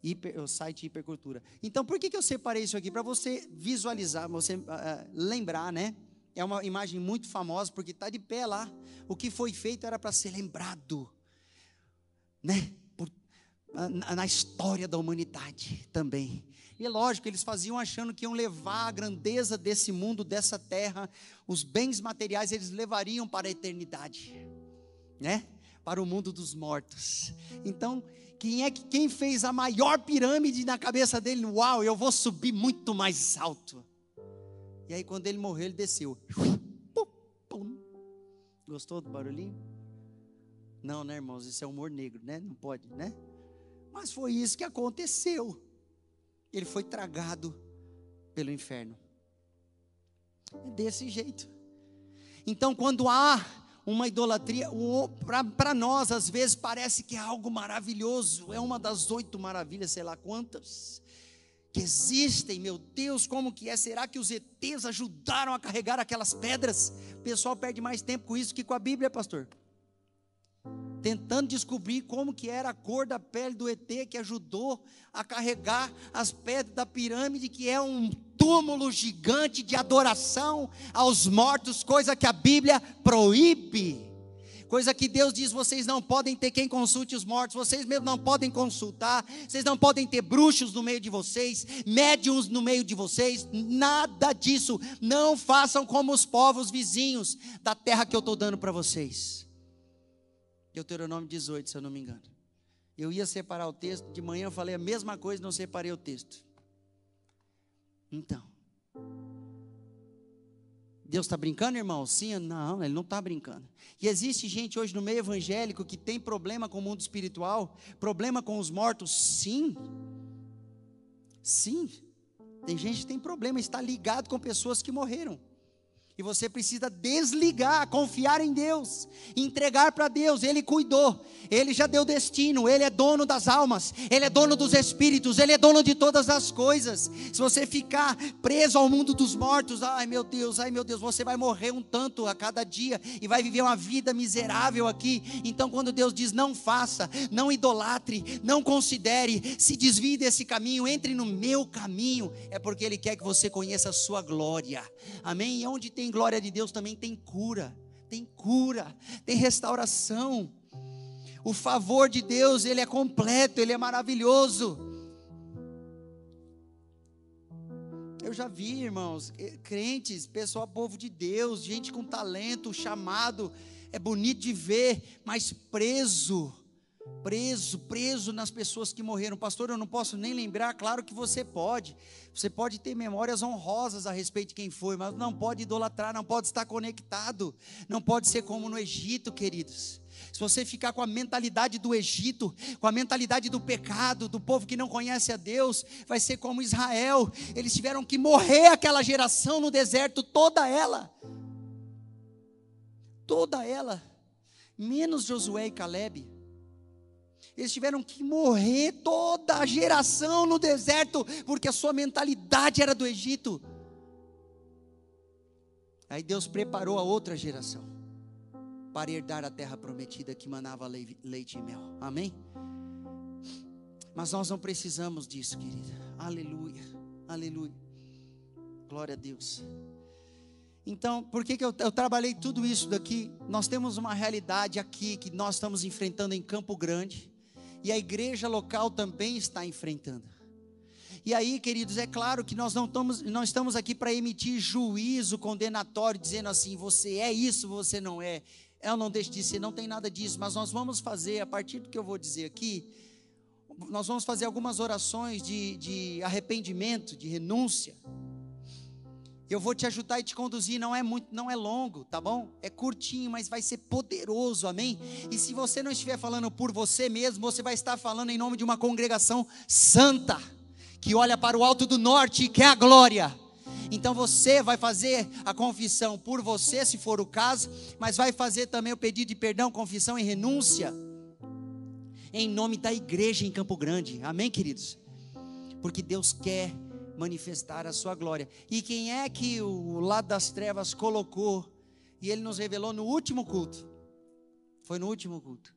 hiper, o site hipercultura. Então, por que, que eu separei isso aqui? Para você visualizar, você uh, lembrar, né? É uma imagem muito famosa, porque está de pé lá. O que foi feito era para ser lembrado, né? Por, na, na história da humanidade também. E lógico, eles faziam achando que iam levar a grandeza desse mundo, dessa terra, os bens materiais, eles levariam para a eternidade, né? Para o mundo dos mortos. Então, quem é que quem fez a maior pirâmide na cabeça dele? Uau, eu vou subir muito mais alto. E aí quando ele morreu, ele desceu. Gostou do barulhinho? Não, né, irmãos? Isso é humor negro, né? Não pode, né? Mas foi isso que aconteceu ele foi tragado pelo inferno. É desse jeito. Então, quando há uma idolatria, para nós às vezes parece que é algo maravilhoso, é uma das oito maravilhas, sei lá quantas, que existem, meu Deus, como que é? Será que os ETs ajudaram a carregar aquelas pedras? O pessoal perde mais tempo com isso que com a Bíblia, pastor tentando descobrir como que era a cor da pele do ET que ajudou a carregar as pedras da pirâmide, que é um túmulo gigante de adoração aos mortos, coisa que a Bíblia proíbe. Coisa que Deus diz: vocês não podem ter quem consulte os mortos, vocês mesmo não podem consultar, vocês não podem ter bruxos no meio de vocês, médiums no meio de vocês, nada disso. Não façam como os povos vizinhos da terra que eu estou dando para vocês. Deuteronômio 18, se eu não me engano. Eu ia separar o texto, de manhã eu falei a mesma coisa, não separei o texto. Então, Deus está brincando, irmão? Sim, não, ele não está brincando. E existe gente hoje no meio evangélico que tem problema com o mundo espiritual, problema com os mortos? Sim. Sim. Tem gente que tem problema, está ligado com pessoas que morreram. E você precisa desligar, confiar em Deus, entregar para Deus. Ele cuidou, Ele já deu destino, Ele é dono das almas, Ele é dono dos espíritos, Ele é dono de todas as coisas. Se você ficar preso ao mundo dos mortos, ai meu Deus, ai meu Deus, você vai morrer um tanto a cada dia e vai viver uma vida miserável aqui. Então, quando Deus diz não faça, não idolatre, não considere, se desvie desse caminho, entre no meu caminho, é porque Ele quer que você conheça a Sua glória. Amém? E onde tem tem glória de Deus também tem cura, tem cura, tem restauração. O favor de Deus, ele é completo, ele é maravilhoso. Eu já vi, irmãos, eh, crentes, pessoal, povo de Deus, gente com talento, chamado, é bonito de ver, mas preso preso, preso nas pessoas que morreram. Pastor, eu não posso nem lembrar, claro que você pode. Você pode ter memórias honrosas a respeito de quem foi, mas não pode idolatrar, não pode estar conectado, não pode ser como no Egito, queridos. Se você ficar com a mentalidade do Egito, com a mentalidade do pecado, do povo que não conhece a Deus, vai ser como Israel. Eles tiveram que morrer aquela geração no deserto, toda ela. Toda ela. Menos Josué e Caleb. Eles tiveram que morrer toda a geração no deserto, porque a sua mentalidade era do Egito. Aí Deus preparou a outra geração para herdar a terra prometida que manava leite e mel. Amém? Mas nós não precisamos disso, querida. Aleluia. Aleluia. Glória a Deus. Então, por que, que eu, eu, trabalhei tudo isso daqui? Nós temos uma realidade aqui que nós estamos enfrentando em Campo Grande e a igreja local também está enfrentando. E aí, queridos, é claro que nós não estamos, não estamos aqui para emitir juízo condenatório, dizendo assim, você é isso, você não é. Eu não deixo de ser, não tem nada disso, mas nós vamos fazer, a partir do que eu vou dizer aqui, nós vamos fazer algumas orações de, de arrependimento, de renúncia. Eu vou te ajudar e te conduzir, não é muito, não é longo, tá bom? É curtinho, mas vai ser poderoso, amém? E se você não estiver falando por você mesmo, você vai estar falando em nome de uma congregação santa, que olha para o alto do norte e quer a glória. Então você vai fazer a confissão por você, se for o caso, mas vai fazer também o pedido de perdão, confissão e renúncia, em nome da igreja em Campo Grande, amém, queridos? Porque Deus quer manifestar a sua glória. E quem é que o lado das trevas colocou e ele nos revelou no último culto? Foi no último culto.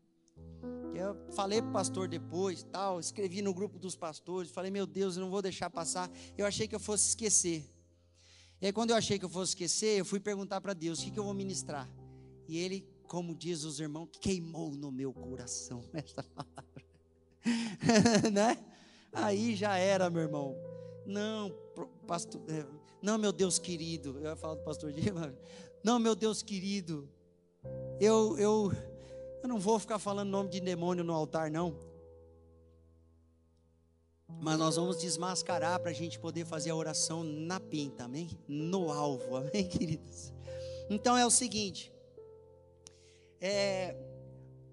Eu falei para o pastor depois, tal, escrevi no grupo dos pastores, falei, meu Deus, eu não vou deixar passar. Eu achei que eu fosse esquecer. E aí, quando eu achei que eu fosse esquecer, eu fui perguntar para Deus: o que, que eu vou ministrar? E ele, como diz os irmãos, queimou no meu coração essa palavra. né? Aí já era, meu irmão. Não, pastor, é, não, meu Deus querido. Eu ia falar do pastor Dimas. Não, meu Deus querido. Eu, eu, eu não vou ficar falando nome de demônio no altar, não. Mas nós vamos desmascarar para a gente poder fazer a oração na pinta, amém? No alvo, amém, queridos? Então é o seguinte: é,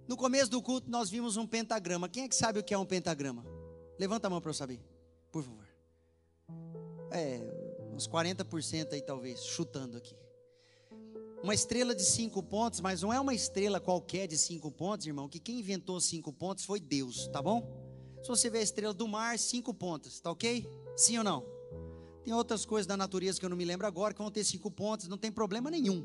no começo do culto nós vimos um pentagrama. Quem é que sabe o que é um pentagrama? Levanta a mão para eu saber, por favor. É, uns 40% aí talvez, chutando aqui. Uma estrela de cinco pontos, mas não é uma estrela qualquer de cinco pontos, irmão, que quem inventou cinco pontos foi Deus, tá bom? Se você vê a estrela do mar, cinco pontas, tá ok? Sim ou não? Tem outras coisas da natureza que eu não me lembro agora que vão ter cinco pontas, não tem problema nenhum.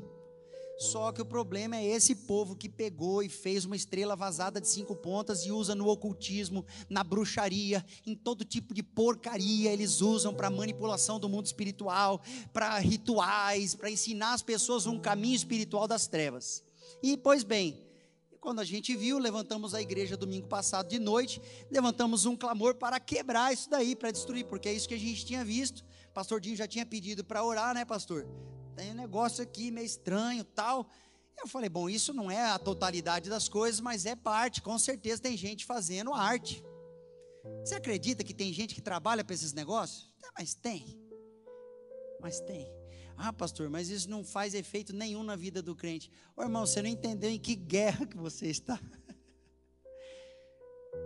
Só que o problema é esse povo que pegou e fez uma estrela vazada de cinco pontas e usa no ocultismo, na bruxaria, em todo tipo de porcaria eles usam para manipulação do mundo espiritual, para rituais, para ensinar as pessoas um caminho espiritual das trevas. E pois bem, quando a gente viu, levantamos a igreja domingo passado de noite, levantamos um clamor para quebrar isso daí, para destruir, porque é isso que a gente tinha visto. Pastor Dinho já tinha pedido para orar, né, pastor? Tem um negócio aqui meio estranho, tal. Eu falei, bom, isso não é a totalidade das coisas, mas é parte. Com certeza tem gente fazendo arte. Você acredita que tem gente que trabalha para esses negócios? É, mas tem. Mas tem. Ah, pastor, mas isso não faz efeito nenhum na vida do crente. Ô irmão, você não entendeu em que guerra que você está.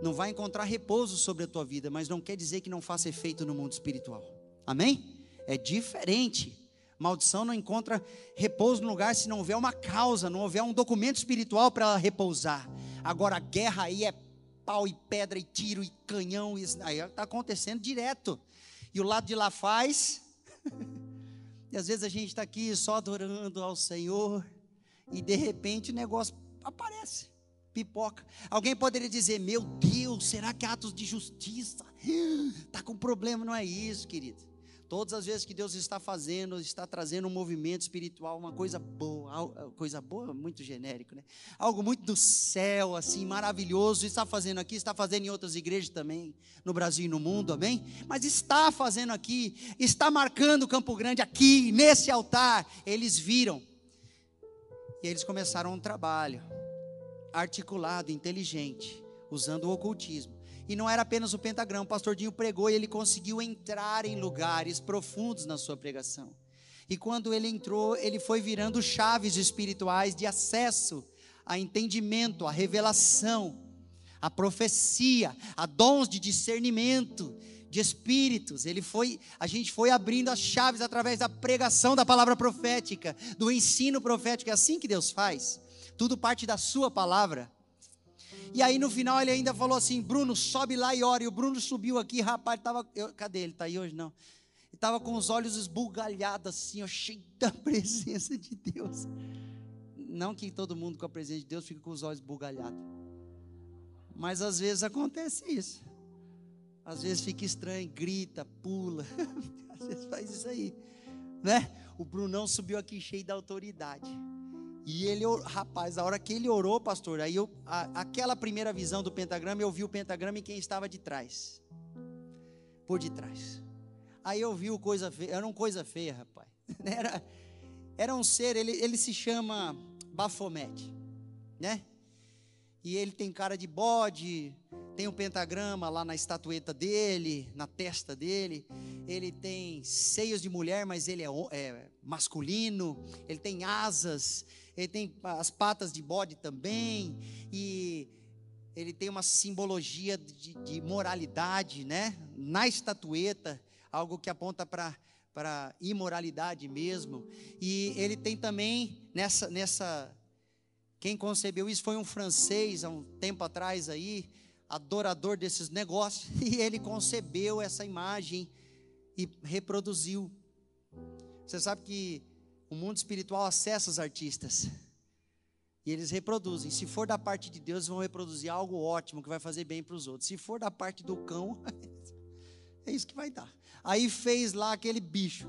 Não vai encontrar repouso sobre a tua vida, mas não quer dizer que não faça efeito no mundo espiritual. Amém? É diferente. Maldição não encontra repouso no lugar se não houver uma causa, não houver um documento espiritual para ela repousar. Agora a guerra aí é pau e pedra e tiro e canhão, isso aí está acontecendo direto. E o lado de lá faz E às vezes a gente está aqui só adorando ao Senhor e de repente o negócio aparece, pipoca. Alguém poderia dizer: Meu Deus, será que atos de justiça? Está com problema, não é isso, querido. Todas as vezes que Deus está fazendo, está trazendo um movimento espiritual, uma coisa boa, coisa boa, muito genérico, né? Algo muito do céu, assim, maravilhoso, está fazendo aqui, está fazendo em outras igrejas também, no Brasil e no mundo, amém? Mas está fazendo aqui, está marcando Campo Grande aqui, nesse altar, eles viram. E eles começaram um trabalho articulado, inteligente, usando o ocultismo e não era apenas o pentagrama, o pastor Dinho pregou e ele conseguiu entrar em lugares profundos na sua pregação. E quando ele entrou, ele foi virando chaves espirituais de acesso a entendimento, a revelação, a profecia, a dons de discernimento, de espíritos. Ele foi, a gente foi abrindo as chaves através da pregação da palavra profética, do ensino profético. É assim que Deus faz. Tudo parte da sua palavra. E aí no final ele ainda falou assim: Bruno, sobe lá e ora. E o Bruno subiu aqui, rapaz, tava. Eu, cadê ele? Está aí hoje? Não. Ele estava com os olhos esbugalhados assim, ó, cheio da presença de Deus. Não que todo mundo com a presença de Deus fique com os olhos esbugalhados. Mas às vezes acontece isso. Às vezes fica estranho, grita, pula. às vezes faz isso aí. Né? O Brunão subiu aqui cheio da autoridade. E ele, rapaz, a hora que ele orou, pastor, aí eu, a, aquela primeira visão do pentagrama, eu vi o pentagrama e quem estava de trás. Por detrás. Aí eu vi o coisa feia, era uma coisa feia, rapaz. Era, era um ser, ele, ele se chama Bafomete, né? E ele tem cara de bode, tem um pentagrama lá na estatueta dele, na testa dele. Ele tem seios de mulher, mas ele é, é masculino. Ele tem asas ele tem as patas de bode também, e ele tem uma simbologia de, de moralidade, né? Na estatueta, algo que aponta para para imoralidade mesmo. E ele tem também nessa nessa quem concebeu isso foi um francês há um tempo atrás aí, adorador desses negócios, e ele concebeu essa imagem e reproduziu. Você sabe que o mundo espiritual acessa os artistas. E eles reproduzem. Se for da parte de Deus, vão reproduzir algo ótimo que vai fazer bem para os outros. Se for da parte do cão, é isso que vai dar. Aí fez lá aquele bicho.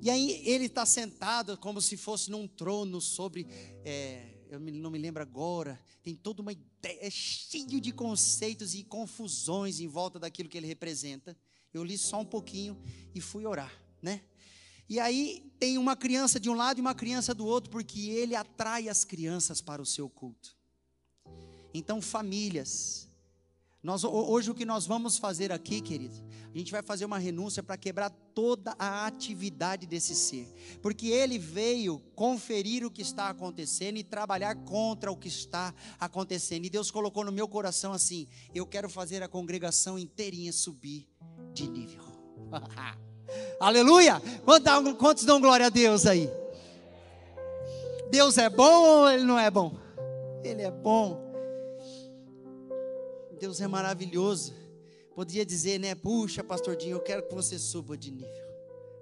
E aí ele está sentado como se fosse num trono sobre. É, eu não me lembro agora. Tem toda uma ideia, é cheio de conceitos e confusões em volta daquilo que ele representa. Eu li só um pouquinho e fui orar, né? E aí tem uma criança de um lado e uma criança do outro, porque ele atrai as crianças para o seu culto. Então, famílias, nós, hoje o que nós vamos fazer aqui, querido, a gente vai fazer uma renúncia para quebrar toda a atividade desse ser, porque ele veio conferir o que está acontecendo e trabalhar contra o que está acontecendo. E Deus colocou no meu coração assim: eu quero fazer a congregação inteirinha subir de nível. Aleluia! Quantos dão glória a Deus aí? Deus é bom ou ele não é bom? Ele é bom. Deus é maravilhoso. Podia dizer, né? Puxa, pastor Dinho, eu quero que você suba de nível.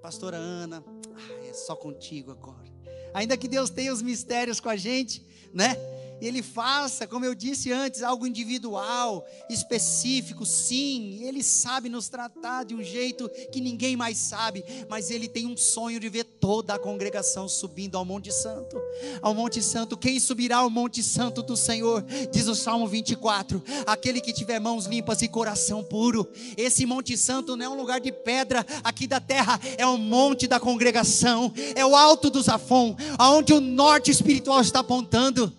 Pastora Ana, ah, é só contigo agora. Ainda que Deus tenha os mistérios com a gente, né? Ele faça, como eu disse antes, algo individual, específico, sim, ele sabe nos tratar de um jeito que ninguém mais sabe, mas ele tem um sonho de ver toda a congregação subindo ao Monte Santo. Ao Monte Santo, quem subirá ao Monte Santo do Senhor? Diz o Salmo 24: aquele que tiver mãos limpas e coração puro. Esse Monte Santo não é um lugar de pedra aqui da terra, é o monte da congregação, é o alto do Zafon, aonde o norte espiritual está apontando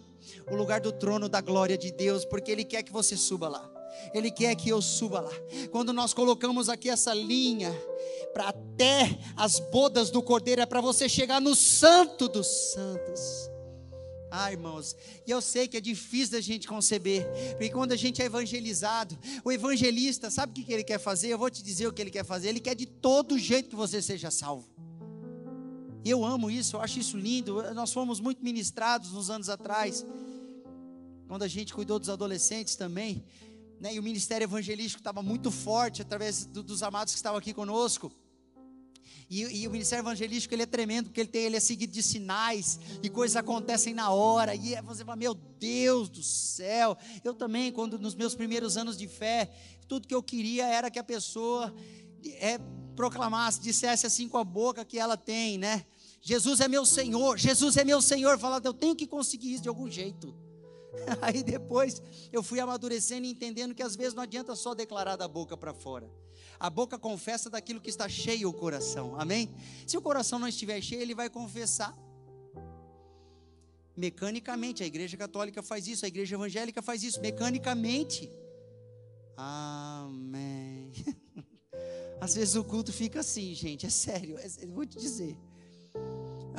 o lugar do trono da glória de Deus, porque Ele quer que você suba lá. Ele quer que eu suba lá. Quando nós colocamos aqui essa linha para até as bodas do Cordeiro, é para você chegar no Santo dos Santos. Ah, irmãos, e eu sei que é difícil da gente conceber, porque quando a gente é evangelizado, o evangelista, sabe o que ele quer fazer? Eu vou te dizer o que ele quer fazer. Ele quer de todo jeito que você seja salvo. Eu amo isso, eu acho isso lindo. Nós fomos muito ministrados nos anos atrás quando a gente cuidou dos adolescentes também, né, e o ministério evangelístico estava muito forte através do, dos amados que estavam aqui conosco. E, e, o ministério evangelístico ele é tremendo, porque ele, tem, ele é seguido de sinais, e coisas acontecem na hora, e é, você fala, meu Deus do céu. Eu também, quando nos meus primeiros anos de fé, tudo que eu queria era que a pessoa é, proclamasse, dissesse assim com a boca que ela tem, né? Jesus é meu Senhor, Jesus é meu Senhor. Fala, eu tenho que conseguir isso de algum jeito. Aí depois eu fui amadurecendo e entendendo que às vezes não adianta só declarar da boca para fora. A boca confessa daquilo que está cheio o coração. Amém? Se o coração não estiver cheio, ele vai confessar. Mecanicamente, a igreja católica faz isso, a igreja evangélica faz isso, mecanicamente. Amém. Às vezes o culto fica assim, gente, é sério, é, vou te dizer.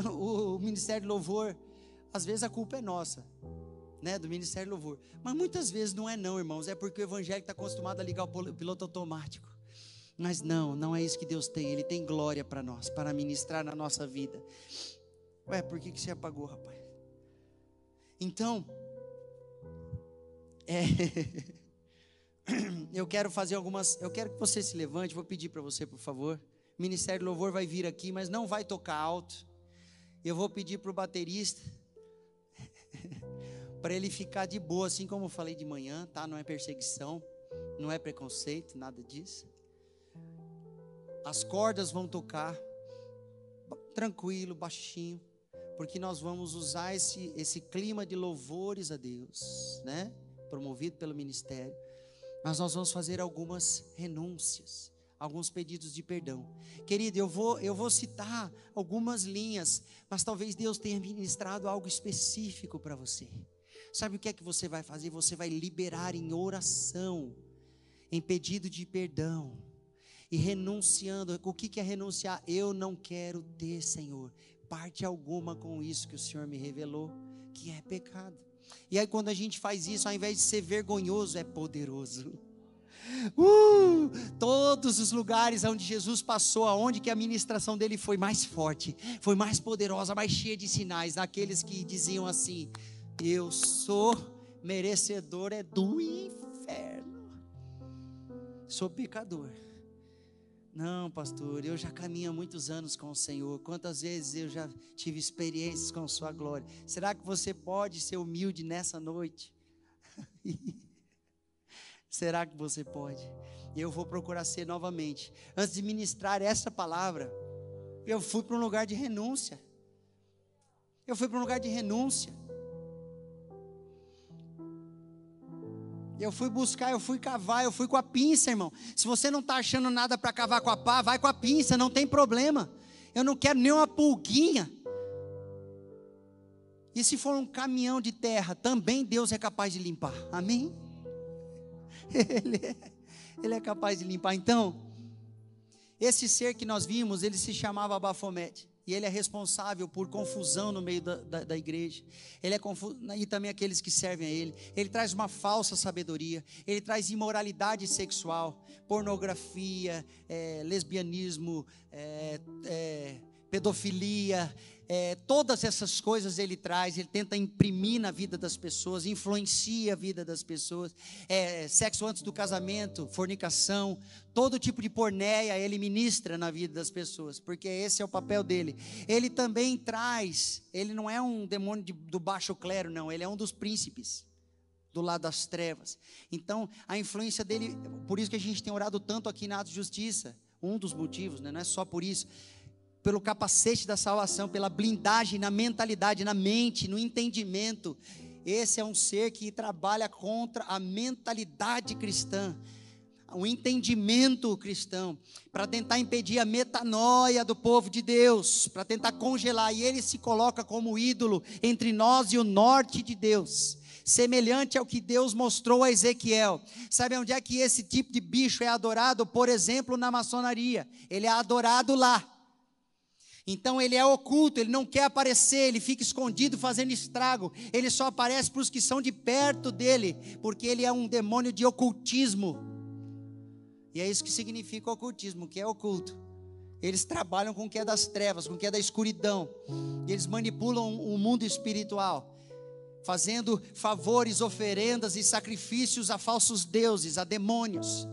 O, o ministério de louvor, às vezes a culpa é nossa né, do Ministério Louvor. Mas muitas vezes não é não, irmãos, é porque o evangélico está acostumado a ligar o piloto automático. Mas não, não é isso que Deus tem. Ele tem glória para nós, para ministrar na nossa vida. Ué, por que, que você apagou, rapaz? Então, é, eu quero fazer algumas. Eu quero que você se levante. Vou pedir para você, por favor. O Ministério Louvor vai vir aqui, mas não vai tocar alto. Eu vou pedir para o baterista para ele ficar de boa, assim como eu falei de manhã, tá? Não é perseguição, não é preconceito, nada disso. As cordas vão tocar tranquilo, baixinho, porque nós vamos usar esse, esse clima de louvores a Deus, né? Promovido pelo ministério. Mas nós vamos fazer algumas renúncias, alguns pedidos de perdão. Querido, eu vou, eu vou citar algumas linhas, mas talvez Deus tenha ministrado algo específico para você. Sabe o que é que você vai fazer? Você vai liberar em oração, em pedido de perdão e renunciando. O que é renunciar? Eu não quero ter, Senhor, parte alguma com isso que o Senhor me revelou, que é pecado. E aí, quando a gente faz isso, ao invés de ser vergonhoso, é poderoso. Uh, todos os lugares onde Jesus passou, aonde que a ministração dele foi mais forte, foi mais poderosa, mais cheia de sinais, aqueles que diziam assim: eu sou merecedor é do inferno. Sou pecador. Não, pastor, eu já caminho há muitos anos com o Senhor. Quantas vezes eu já tive experiências com Sua glória? Será que você pode ser humilde nessa noite? Será que você pode? Eu vou procurar ser novamente. Antes de ministrar essa palavra, eu fui para um lugar de renúncia. Eu fui para um lugar de renúncia. Eu fui buscar, eu fui cavar, eu fui com a pinça, irmão. Se você não está achando nada para cavar com a pá, vai com a pinça, não tem problema. Eu não quero nem uma pulguinha. E se for um caminhão de terra, também Deus é capaz de limpar. Amém? Ele é, ele é capaz de limpar. Então, esse ser que nós vimos, ele se chamava Bafomete e ele é responsável por confusão no meio da, da, da igreja. Ele é confuso, e também aqueles que servem a ele. Ele traz uma falsa sabedoria. Ele traz imoralidade sexual, pornografia, é, lesbianismo, é, é, pedofilia, é, todas essas coisas ele traz, ele tenta imprimir na vida das pessoas, influencia a vida das pessoas. É, sexo antes do casamento, fornicação, todo tipo de pornéia ele ministra na vida das pessoas, porque esse é o papel dele. Ele também traz, ele não é um demônio de, do baixo clero, não, ele é um dos príncipes do lado das trevas. Então, a influência dele, por isso que a gente tem orado tanto aqui na Atos de Justiça, um dos motivos, né? não é só por isso pelo capacete da salvação, pela blindagem na mentalidade, na mente, no entendimento. Esse é um ser que trabalha contra a mentalidade cristã, o entendimento cristão, para tentar impedir a metanoia do povo de Deus, para tentar congelar, e ele se coloca como ídolo entre nós e o norte de Deus semelhante ao que Deus mostrou a Ezequiel. Sabe onde é que esse tipo de bicho é adorado? Por exemplo, na maçonaria. Ele é adorado lá. Então ele é oculto, ele não quer aparecer, ele fica escondido fazendo estrago. Ele só aparece para os que são de perto dele, porque ele é um demônio de ocultismo. E é isso que significa ocultismo, que é oculto. Eles trabalham com o que é das trevas, com o que é da escuridão. Eles manipulam o mundo espiritual, fazendo favores, oferendas e sacrifícios a falsos deuses, a demônios.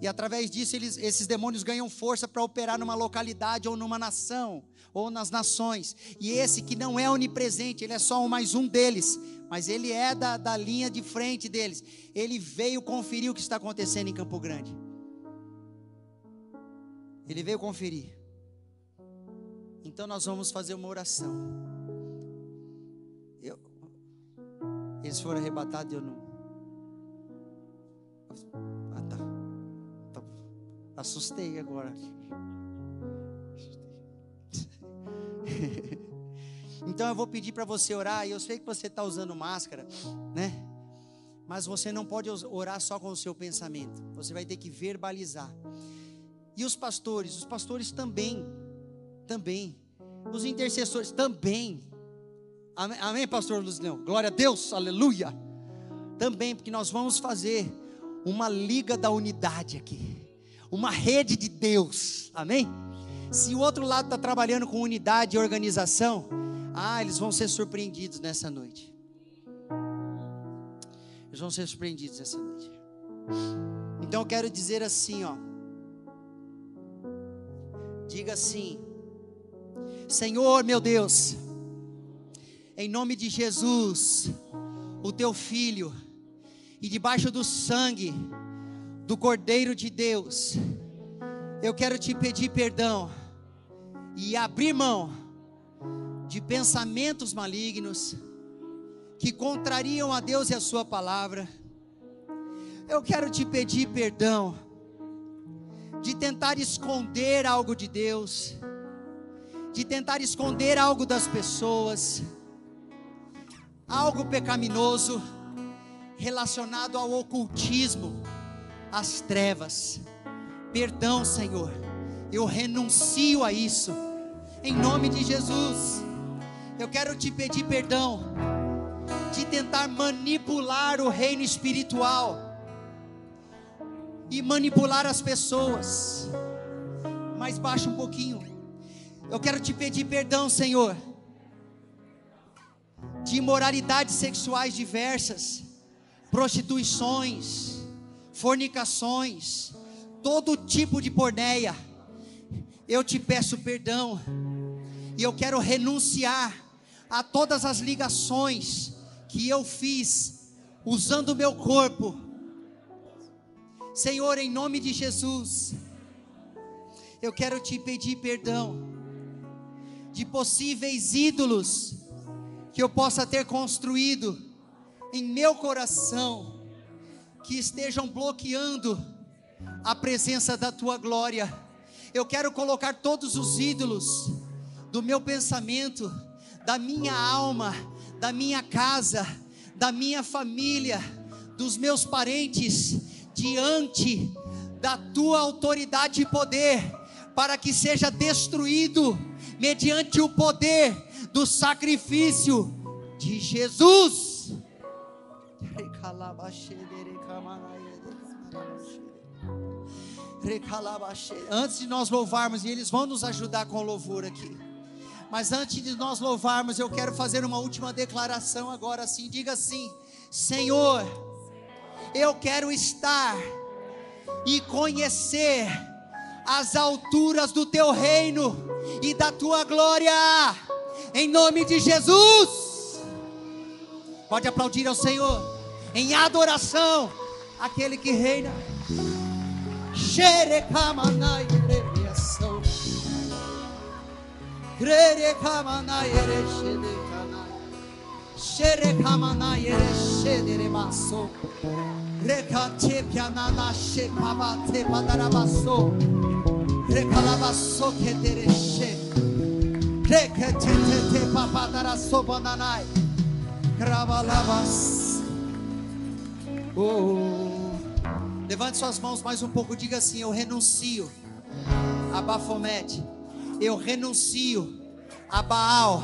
E através disso, eles, esses demônios ganham força para operar numa localidade ou numa nação ou nas nações. E esse que não é onipresente, ele é só um, mais um deles, mas ele é da, da linha de frente deles. Ele veio conferir o que está acontecendo em Campo Grande. Ele veio conferir. Então nós vamos fazer uma oração. Eu, eles foram arrebatados, eu não. Ah, tá. tá. Assustei agora. então eu vou pedir para você orar, e eu sei que você está usando máscara, né? Mas você não pode orar só com o seu pensamento, você vai ter que verbalizar. E os pastores, os pastores também, também, os intercessores também. Amém, amém pastor Luzinão? Glória a Deus, aleluia. Também, porque nós vamos fazer uma liga da unidade aqui, uma rede de Deus, amém? Se o outro lado está trabalhando com unidade e organização, ah, eles vão ser surpreendidos nessa noite. Eles vão ser surpreendidos nessa noite. Então eu quero dizer assim, ó. Diga assim: Senhor, meu Deus, em nome de Jesus, o teu filho, e debaixo do sangue do Cordeiro de Deus, eu quero te pedir perdão e abrir mão de pensamentos malignos que contrariam a Deus e a Sua palavra. Eu quero te pedir perdão de tentar esconder algo de Deus, de tentar esconder algo das pessoas, algo pecaminoso relacionado ao ocultismo, às trevas. Perdão, Senhor. Eu renuncio a isso. Em nome de Jesus. Eu quero te pedir perdão de tentar manipular o reino espiritual e manipular as pessoas. Mais baixo um pouquinho. Eu quero te pedir perdão, Senhor, de imoralidades sexuais diversas, prostituições, fornicações, todo tipo de porneia, eu te peço perdão, e eu quero renunciar a todas as ligações que eu fiz usando o meu corpo. Senhor, em nome de Jesus, eu quero te pedir perdão de possíveis ídolos que eu possa ter construído em meu coração, que estejam bloqueando a presença da tua glória. Eu quero colocar todos os ídolos do meu pensamento, da minha alma, da minha casa, da minha família, dos meus parentes, diante da tua autoridade e poder, para que seja destruído mediante o poder do sacrifício de Jesus. Antes de nós louvarmos, e eles vão nos ajudar com louvor aqui. Mas antes de nós louvarmos, eu quero fazer uma última declaração agora assim. Diga assim: Senhor, eu quero estar e conhecer as alturas do teu reino e da tua glória, em nome de Jesus. Pode aplaudir ao Senhor em adoração, aquele que reina. Shere kamana yere yaso. Krere kamana yere şede kana. Shere kamana yere şedere baso. Reka tepyana da şe kaba tepadara baso. Rekala baso kedere şe. Reke te te te papadara sobananay. Kravalabas. Oh. Levante suas mãos mais um pouco, diga assim: Eu renuncio a Bafomete eu renuncio a Baal,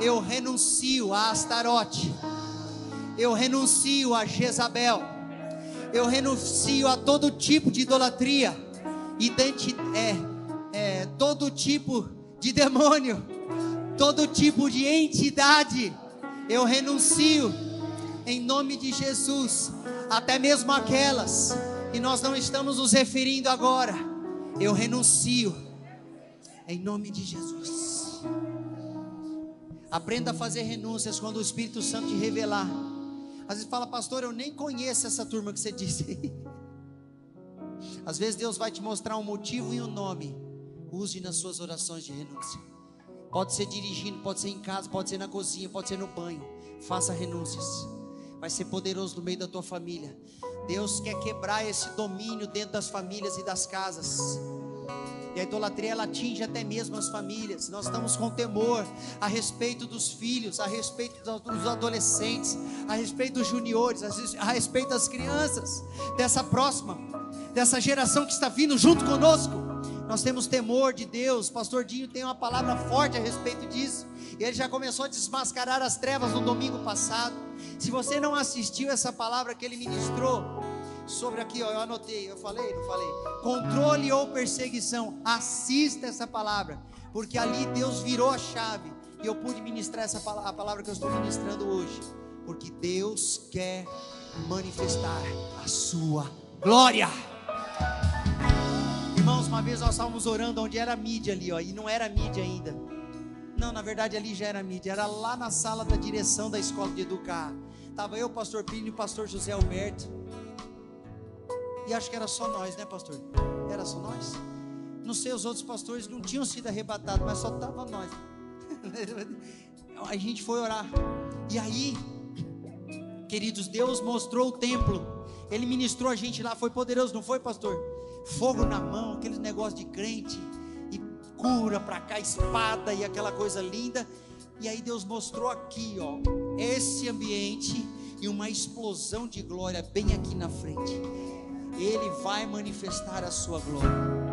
eu renuncio a Astarote, eu renuncio a Jezabel, eu renuncio a todo tipo de idolatria, identi é, é, todo tipo de demônio, todo tipo de entidade, eu renuncio em nome de Jesus, até mesmo aquelas que nós não estamos nos referindo agora, eu renuncio em nome de Jesus. Aprenda a fazer renúncias quando o Espírito Santo te revelar. Às vezes fala, pastor, eu nem conheço essa turma que você disse. Às vezes Deus vai te mostrar um motivo e um nome. Use nas suas orações de renúncia. Pode ser dirigindo, pode ser em casa, pode ser na cozinha, pode ser no banho. Faça renúncias. Vai ser poderoso no meio da tua família. Deus quer quebrar esse domínio dentro das famílias e das casas. E a idolatria ela atinge até mesmo as famílias. Nós estamos com temor a respeito dos filhos, a respeito dos adolescentes, a respeito dos juniores, a respeito das crianças, dessa próxima, dessa geração que está vindo junto conosco. Nós temos temor de Deus. Pastor Dinho tem uma palavra forte a respeito disso. Ele já começou a desmascarar as trevas no domingo passado. Se você não assistiu essa palavra que ele ministrou, sobre aqui, ó, eu anotei, eu falei, não falei. Controle ou perseguição. Assista essa palavra, porque ali Deus virou a chave e eu pude ministrar essa a palavra que eu estou ministrando hoje, porque Deus quer manifestar a sua glória. Irmãos, uma vez nós estávamos orando onde era mídia ali, ó, e não era mídia ainda. Não, na verdade ali já era mídia, era lá na sala da direção da escola de educar. Tava eu, pastor Pino e o pastor José Alberto. E acho que era só nós, né, pastor? Era só nós? Não sei, os outros pastores não tinham sido arrebatados, mas só tava nós. a gente foi orar. E aí, queridos, Deus mostrou o templo. Ele ministrou a gente lá, foi poderoso, não foi, pastor? Fogo na mão, aquele negócio de crente cura para cá, espada e aquela coisa linda. E aí Deus mostrou aqui, ó, esse ambiente e uma explosão de glória bem aqui na frente. Ele vai manifestar a sua glória.